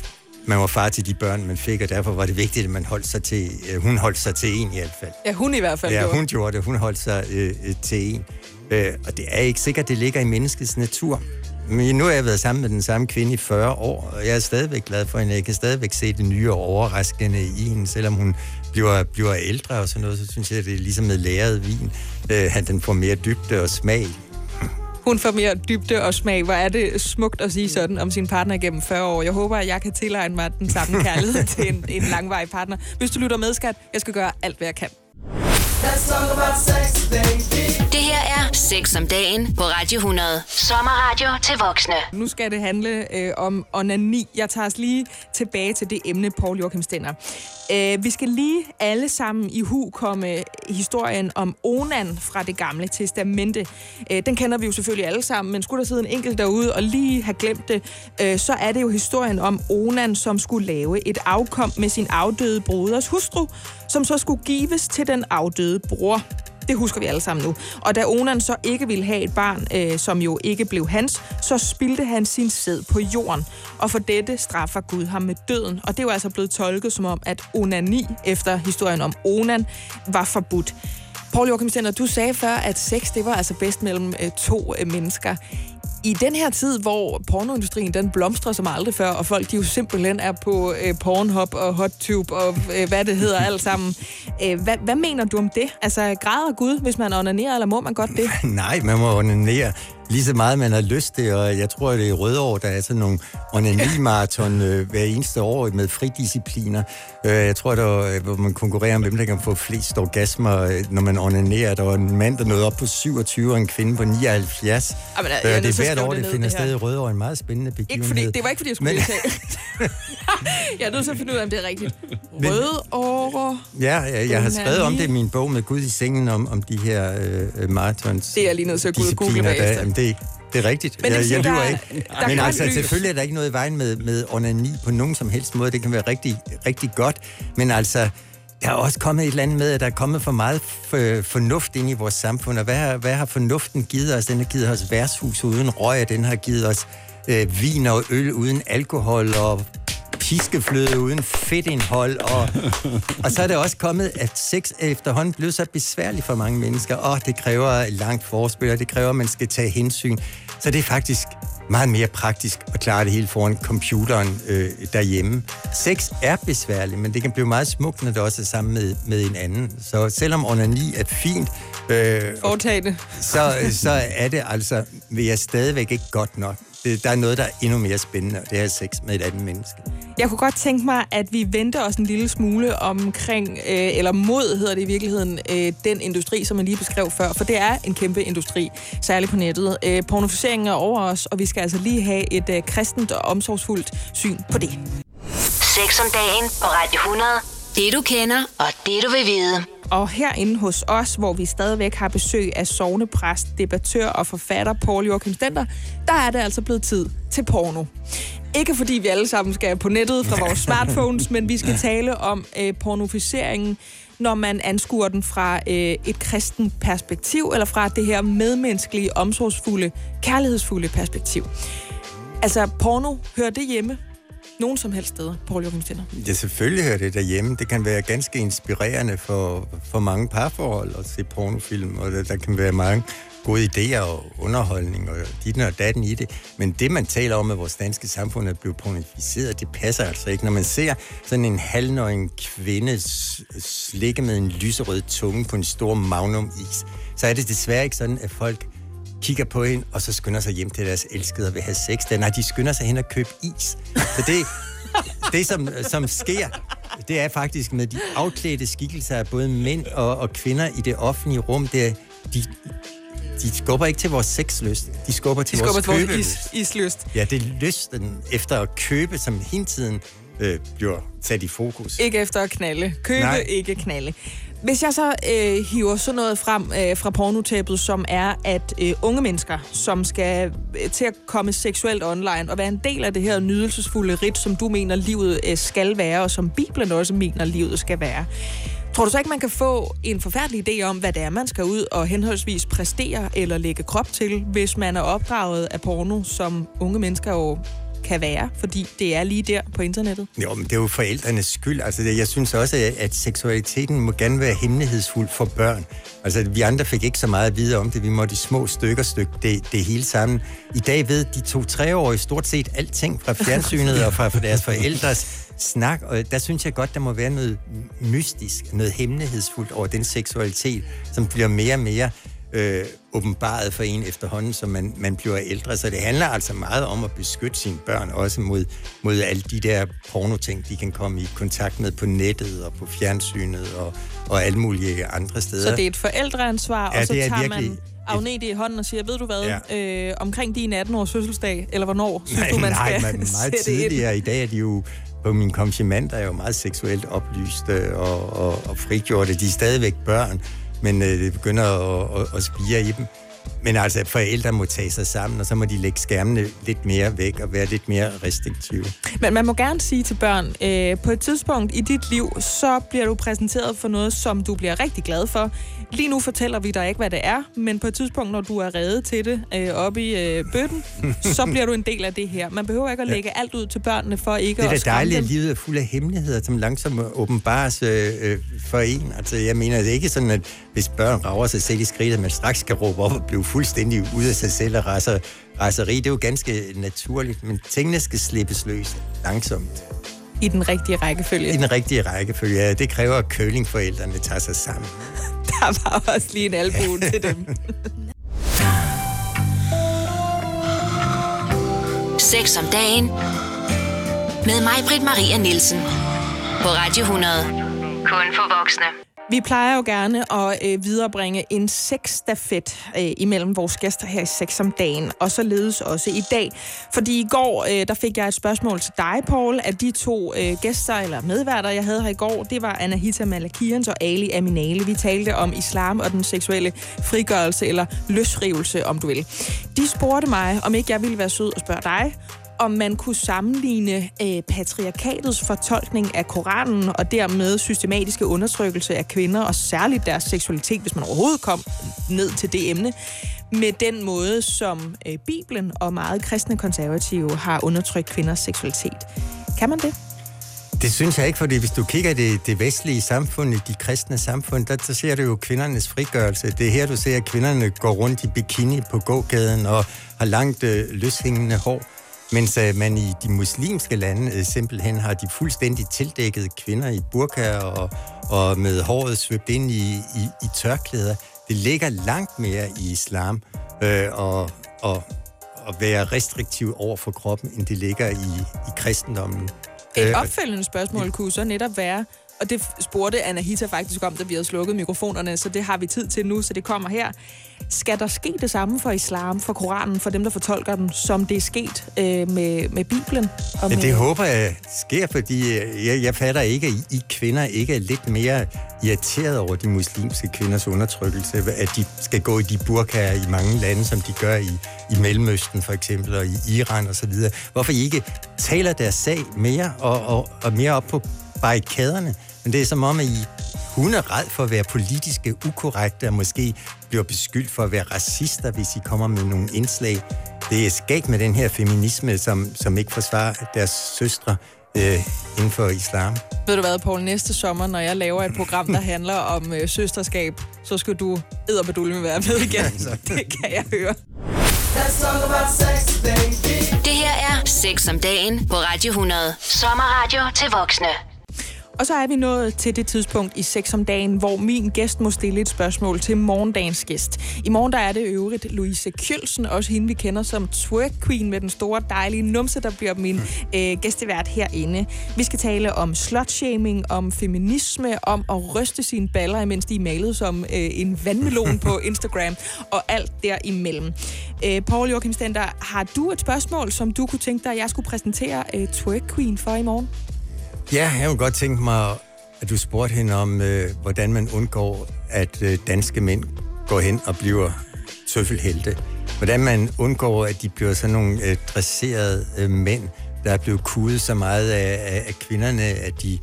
man var far til de børn, man fik, og derfor var det vigtigt, at man holdt sig til... Øh, hun holdt sig til en i hvert fald. Ja, hun i hvert fald Ja, gjorde. hun gjorde det. Hun holdt sig øh, øh, til en. Øh, og det er ikke sikkert, det ligger i menneskets natur. Men nu har jeg været sammen med den samme kvinde i 40 år, og jeg er stadigvæk glad for hende. Jeg kan stadigvæk se det nye og overraskende i hende, selvom hun bliver, bliver ældre og sådan noget, så synes jeg, det er ligesom med læret vin. Øh, at den får mere dybde og smag. Hun får mere dybde og smag. Hvor er det smukt at sige sådan om sin partner gennem 40 år. Jeg håber, at jeg kan tilegne mig den samme kærlighed [LAUGHS] til en, en langvarig partner. Hvis du lytter med, skat, jeg skal gøre alt, hvad jeg kan. Let's talk about sex, baby. Det Sex om dagen på Radio 100. Sommerradio til voksne. Nu skal det handle øh, om onani. Jeg tager os lige tilbage til det emne, Paul Joachim Stenner. Øh, vi skal lige alle sammen i hu komme historien om Onan fra det gamle testamente. Øh, den kender vi jo selvfølgelig alle sammen, men skulle der sidde en enkelt derude og lige have glemt det, øh, så er det jo historien om Onan, som skulle lave et afkom med sin afdøde broders hustru, som så skulle gives til den afdøde bror. Det husker vi alle sammen nu. Og da Onan så ikke ville have et barn, øh, som jo ikke blev hans, så spildte han sin sæd på jorden. Og for dette straffer Gud ham med døden. Og det er jo altså blevet tolket som om, at onani, efter historien om Onan, var forbudt. Paul Joachim Stender, du sagde før, at sex det var altså bedst mellem øh, to øh, mennesker. I den her tid, hvor pornoindustrien den blomstrer som aldrig før, og folk de jo simpelthen er på øh, Pornhub og HotTube og øh, hvad det hedder alt sammen. Øh, hvad, hvad mener du om det? Altså, græder Gud, hvis man onanerer, eller må man godt det? [LAUGHS] Nej, man må onanere lige så meget, man har lyst til, og jeg tror, det er i Rødovre, der er sådan nogle onanimarathon øh, hver eneste år med fridiscipliner. Øh, jeg tror, der er, hvor man konkurrerer om, hvem der kan få flest orgasmer, øh, når man onanerer. Der var en mand, der nåede op på 27, og en kvinde på 79. Jamen, jeg er øh, det er at hvert år, det det finder det sted i Rødovre. En meget spændende begivenhed. Ikke fordi, det var ikke, fordi jeg skulle Men- deltage. [LAUGHS] jeg er nødt til at finde ud af, om det er rigtigt. Røde åre. Ja, jeg, jeg har skrevet om det i min bog med Gud i sengen, om, om de her øh, øh, marathons. Det er jeg lige nødt til at google bagefter. Det, det er rigtigt. Men jeg, jeg lyver der er- ikke. der er Men altså, lys. selvfølgelig er der ikke noget i vejen med, med onani på nogen som helst måde. Det kan være rigtig, rigtig godt. Men altså, der er også kommet et eller andet med, at der er kommet for meget fornuft ind i vores samfund. Og hvad har, hvad har fornuften givet os? Den har givet os værtshus uden røg, den har givet os øh, vin og øl uden alkohol og piskefløde uden fedtindhold. Og, og så er det også kommet, at sex er efterhånden blevet så besværligt for mange mennesker. Og det kræver langt forspil, og det kræver, at man skal tage hensyn. Så det er faktisk meget mere praktisk at klare det hele foran computeren øh, derhjemme. Sex er besværligt, men det kan blive meget smukt, når det også er sammen med, med en anden. Så selvom onani er fint, øh, Foretag det. så, så er det altså, vil jeg stadigvæk ikke godt nok. Det, der er noget, der er endnu mere spændende, og det er sex med et andet menneske. Jeg kunne godt tænke mig, at vi venter os en lille smule omkring, øh, eller mod hedder det i virkeligheden, øh, den industri, som jeg lige beskrev før, for det er en kæmpe industri, særligt på nettet. Øh, pornofiseringen er over os, og vi skal altså lige have et øh, kristent og omsorgsfuldt syn på det. Sex om dagen på Radio 100. Det du kender, og det du vil vide. Og herinde hos os, hvor vi stadigvæk har besøg af sovnepræst, debattør og forfatter Paul Joachim Stenter, der er det altså blevet tid til porno. Ikke fordi vi alle sammen skal på nettet fra vores [LAUGHS] smartphones, men vi skal tale om øh, pornoficeringen, når man anskuer den fra øh, et kristen perspektiv, eller fra det her medmenneskelige, omsorgsfulde, kærlighedsfulde perspektiv. Altså, porno, hører det hjemme? Nogen som helst steder, Paul Jørgen Stenter. Ja, selvfølgelig hører det derhjemme. Det kan være ganske inspirerende for, for mange parforhold at se pornofilm, og der, der kan være mange gode idéer og underholdning og dit og datten i det. Men det, man taler om, at vores danske samfund er blevet pornificeret, det passer altså ikke. Når man ser sådan en halvnøgen kvinde slikke med en lyserød tunge på en stor magnum-is, så er det desværre ikke sådan, at folk kigger på hende, og så skynder sig hjem til deres elskede og vil have sex. Nej, de skynder sig hen og købe is. Så det, [LAUGHS] det som, som sker, det er faktisk med de afklædte skikkelser af både mænd og, og kvinder i det offentlige rum, det er, de, de skubber ikke til vores sexlyst, de skubber til De skubber vores til vores is, islyst. Ja, det er lysten efter at købe, som hele tiden øh, bliver sat i fokus. Ikke efter at knalde. Købe. Nej. ikke knalde. Hvis jeg så øh, hiver sådan noget frem øh, fra pornotæppet, som er, at øh, unge mennesker, som skal øh, til at komme seksuelt online og være en del af det her nydelsesfulde rit, som du mener, livet øh, skal være, og som Bibelen også mener, livet skal være. Tror du så ikke, man kan få en forfærdelig idé om, hvad det er, man skal ud og henholdsvis præstere eller lægge krop til, hvis man er opdraget af porno, som unge mennesker jo kan være, fordi det er lige der på internettet? Jo, men det er jo forældrenes skyld. Altså, jeg synes også, at- at seksualiteten må gerne være hemmelighedsfuld for børn. Altså, vi andre fik ikke så meget at vide om det. Vi måtte i små stykker stykke det, det hele sammen. I dag ved de to-treårige stort set alting fra fjernsynet og fra, fra deres forældres snak, og der synes jeg godt, der må være noget mystisk, noget hemmelighedsfuldt over den seksualitet, som bliver mere og mere øh, åbenbaret for en efterhånden, som man, man bliver ældre. Så det handler altså meget om at beskytte sine børn, også mod, mod alle de der pornoting, de kan komme i kontakt med på nettet og på fjernsynet og, og alle mulige andre steder. Så det er et forældreansvar, Ja, og så det er tager virkelig man Agnete i hånden og siger, ved du hvad, Ja. øh, omkring din 18-års fødselsdag, eller hvornår, synes Nej, du, man nej, skal man, [LAUGHS] meget sætte ind? tidligere. I dag er de jo på min konfirmand er jo meget seksuelt oplyste og, og, og frigjorte. De er stadigvæk børn, men øh, det begynder at, at, at spire i dem. Men altså, forældre må tage sig sammen, og så må de lægge skærmene lidt mere væk og være lidt mere restriktive. Men man må gerne sige til børn, øh, på et tidspunkt i dit liv, så bliver du præsenteret for noget, som du bliver rigtig glad for. Lige nu fortæller vi dig ikke, hvad det er, men på et tidspunkt, når du er reddet til det øh, oppe i øh, bøtten, så [LAUGHS] bliver du en del af det her. Man behøver ikke at lægge alt ud til børnene for ikke Det er at da dejligt, at livet er fuld af hemmeligheder, som langsomt åbenbares øh, øh, for en. Altså, jeg mener, det er ikke sådan, at hvis børn rager sig selv i skridt, at man straks skal råbe op og blive fuldstændig ude af sig selv og raser, raseri. Det er jo ganske naturligt, men tingene skal slippes løs langsomt. I den rigtige rækkefølge. I den rigtige rækkefølge. Ja, det kræver, at curlingforældrene tager sig sammen. [LAUGHS] Der var også lige en albu til dem. [LAUGHS] Sex om dagen. Med mig, Britt Maria Nielsen. På Radio 100. Kun for voksne. Vi plejer jo gerne at øh, viderebringe en sexstafet øh, imellem vores gæster her i Sex om dagen, og således også i dag. Fordi i går, øh, der fik jeg et spørgsmål til dig, Paul, at de to øh, gæster eller medværter, jeg havde her i går, det var Anahita Malakians og Ali Aminale. Vi talte om islam og den seksuelle frigørelse eller løsrivelse, om du vil. De spurgte mig, om ikke jeg ville være sød og spørge dig, om man kunne sammenligne øh, patriarkatets fortolkning af Koranen og dermed systematiske undertrykkelse af kvinder og særligt deres seksualitet, hvis man overhovedet kom ned til det emne, med den måde, som øh, Bibelen og meget kristne konservative har undertrykt kvinders seksualitet. Kan man det? Det synes jeg ikke, fordi hvis du kigger i det, det vestlige samfund, i de kristne samfund, der, der ser du jo kvindernes frigørelse. Det er her, du ser, at kvinderne går rundt i bikini på gågaden og har langt øh, løshængende hår. Mens øh, man i de muslimske lande øh, simpelthen har de fuldstændig tildækkede kvinder i burka og, og med håret svøbt ind i, i, i tørklæder. Det ligger langt mere i islam øh, og, og, at være restriktiv over for kroppen, end det ligger i, i kristendommen. Et Øh, opfølgende spørgsmål kunne så netop være, og det spurgte Anahita faktisk om, da vi havde slukket mikrofonerne, så det har vi tid til nu, så det kommer her. Skal der ske det samme for islam, for Koranen, for dem, der fortolker den, som det er sket øh, med, med Bibelen? Og med, det håber jeg sker, fordi øh, jeg, jeg fatter ikke, at I, I kvinder ikke er lidt mere irriteret over de muslimske kvinders undertrykkelse, at de skal gå i de burkaer i mange lande, som de gør i, i Mellemøsten for eksempel, og i Iran osv. Hvorfor I ikke taler deres sag mere og, og, og mere op på barrikaderne? Men det er som om, at I hun er red for at være politiske ukorrekte og måske bliver beskyldt for at være racister, hvis I kommer med nogle indslag. Det er skægt med den her feminisme, som, som ikke forsvarer deres søstre øh, inden for islam. Ved du hvad, Poul, næste sommer, når jeg laver et program, der [LAUGHS] handler om øh, søsterskab, så skal du edderbedulme være med igen. [LAUGHS] det kan jeg høre. Sex. Det her er Sex om dagen på Radio 100. Sommerradio til voksne. Og så er vi nået til det tidspunkt i 6 om dagen, hvor min gæst må stille et spørgsmål til morgendagens gæst. I morgen der er det øvrigt Louise Kjølsen, også hende vi kender som twerk queen med den store dejlige numse, der bliver min [LAUGHS] øh, gæstevært herinde. Vi skal tale om slutshaming, om feminisme, om at ryste sine baller, imens de er malet som øh, en vandmelon på [LAUGHS] Instagram, og alt derimellem. Øh, Paul Joachim Stender, har du et spørgsmål, som du kunne tænke dig, at jeg skulle præsentere øh, twerk queen for i morgen? Ja, jeg kunne godt tænke mig, at du spurgte hende om, øh, hvordan man undgår, at øh, danske mænd går hen og bliver tøffelhelte. Hvordan man undgår, at de bliver sådan nogle øh, dresserede øh, mænd, der er blevet kudet så meget af, af, af kvinderne, at de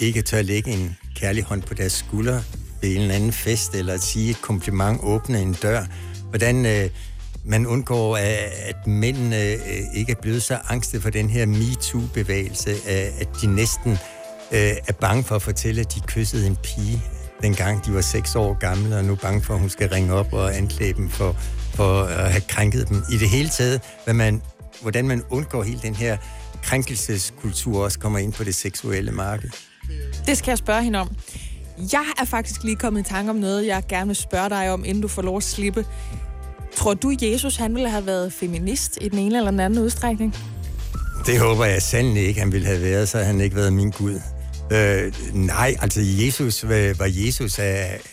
ikke tør lægge en kærlig hånd på deres skulder ved en eller anden fest, eller at sige et kompliment, åbne en dør. Hvordan øh, man undgår, at, mændene øh, ikke er blevet så angste for den her MeToo-bevægelse, øh, at, de næsten øh, er bange for at fortælle, at de kyssede en pige, dengang de var seks år gamle, og nu er bange for, at hun skal ringe op og anklage dem for, for at have krænket dem. I det hele taget, hvad man, hvordan man undgår hele den her krænkelseskultur også kommer ind på det seksuelle marked. Det skal jeg spørge hende om. Jeg er faktisk lige kommet i tanke om noget, jeg gerne vil spørge dig om, inden du får lov at slippe. Tror du, Jesus han ville have været feminist i den ene eller den anden udstrækning? Det håber jeg sandelig ikke, han ville have været, så han ikke været min Gud. Øh, nej, altså Jesus øh, var, Jesus, øh,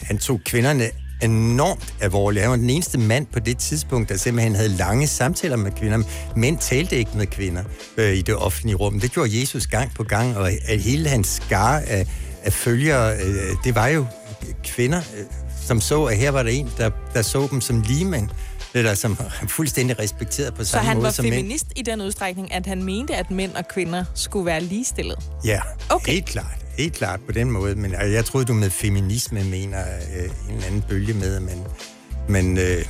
han tog kvinderne enormt alvorligt. Han var den eneste mand på det tidspunkt, der simpelthen havde lange samtaler med kvinder. Mænd talte ikke med kvinder øh, i det offentlige rum. Det gjorde Jesus gang på gang, og at hele hans skare af, af følgere, øh, det var jo kvinder, øh, som så, at her var der en, der, der så dem som ligemænd, eller som [LAUGHS] fuldstændig respekteret på Så samme han måde var som mænd. feminist i den udstrækning, at han mente, at mænd og kvinder skulle være ligestillet. Ja, Okay. helt klart. Helt klart på den måde. Men jeg troede, du med feminisme mener øh, en eller anden bølge med, men, men øh,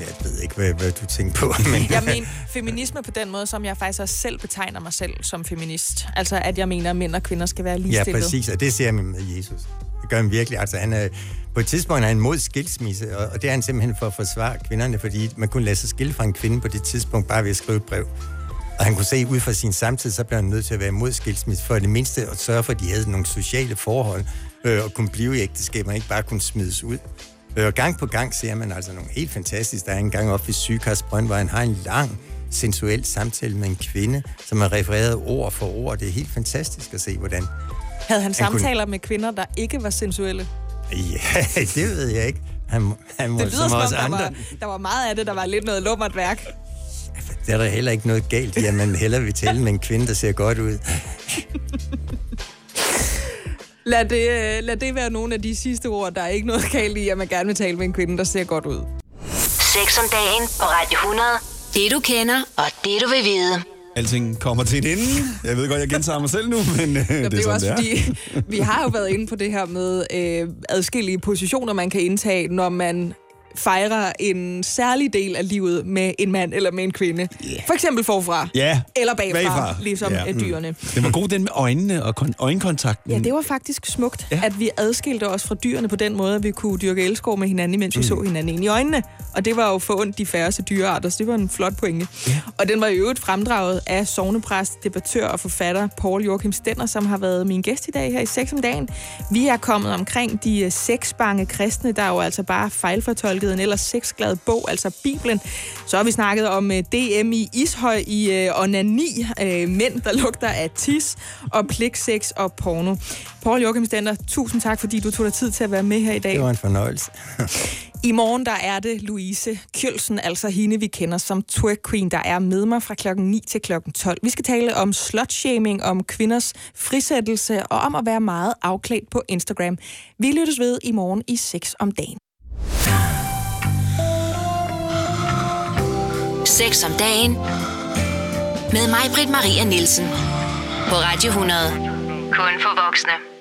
jeg ved ikke, hvad, hvad du tænker på. [LAUGHS] Men, Jeg mener feminisme på den måde, som jeg faktisk også selv betegner mig selv som feminist. Altså, at jeg mener, at mænd og kvinder skal være ja, ligestillet. præcis, og det ser man med Jesus. Det gør han virkelig. Altså, han er, på et tidspunkt er han mod skilsmisse, og, og det er han simpelthen for at forsvare kvinderne, fordi man kunne lade sig skille fra en kvinde på det tidspunkt, bare ved at skrive et brev. Og han kunne se ud fra sin samtid, så blev han nødt til at være imod skilsmisse, for det mindste at sørge for, at de havde nogle sociale forhold, øh, og kunne blive i ægteskab, og ikke bare kunne smides ud. Og gang på gang ser man altså nogle helt fantastiske. Der er en gang op ved Sygekastbrønd, hvor han har en lang sensuel samtale med en kvinde, som er refereret ord for ord. Det er helt fantastisk at se, hvordan... Havde han Han kunne- samtaler med kvinder, der ikke var sensuelle? Ja, [LAUGHS] det ved jeg ikke. Han, han var Det lyder som som om, der andre. var, der var meget af det, der var lidt noget lummert værk. Der er der heller ikke noget galt i, at man hellere vil tale med en kvinde, der ser godt ud. [LAUGHS] Lad det, øh, lad det være nogle af de sidste ord. Der er ikke noget galt i, at man gerne vil tale med en kvinde, der ser godt ud. Sex om dagen på Radio 100. Det du kender, og det du vil vide. Alting kommer til en ende. Jeg ved godt, jeg gentager mig selv nu, men øh, det det er jo sådan, også det er. fordi, vi har jo været inde på det her med øh, adskillige positioner, man kan indtage, når man fejrer en særlig del af livet med en mand eller med en kvinde. Yeah. For eksempel forfra. Ja. Eller bagfra, Bagfra. ligesom Ja. ja. dyrene. Den var god, den med øjnene og kon- øjenkontakten. Ja, det var faktisk smukt, Ja. at vi adskilte os fra dyrene på den måde, at vi kunne dyrke elskov med hinanden, imens vi så hinanden ind i øjnene. Og det var jo for ondt de færreste dyrearter, så det var en flot pointe. Ja. Og den var i øvrigt fremdraget af sovnepræst, debattør og forfatter Paul Joachim Stenner, som har været min gæst i dag her i 6 om dagen. Vi er kommet omkring de øh, sexbange kristne, der jo altså bare fejlfortolket en ellers sexglad bog, altså Bibelen. Så har vi snakket om øh, DM i ishøj i øh, onani, øh, mænd, der lugter af tis, og pligtsex og porno. Paul Joachim Stender, tusind tak, fordi du tog dig tid til at være med her i dag. Det var en fornøjelse. I morgen der er det Louise Kjølsen, altså hende vi kender som Twerk Queen, der er med mig fra klokken 9 til klokken 12. Vi skal tale om slutshaming, om kvinders frisættelse og om at være meget afklædt på Instagram. Vi lyttes ved i morgen i 6 om dagen. 6 om dagen. Med mig, Britt Maria Nielsen. På Radio 100. Kun for voksne.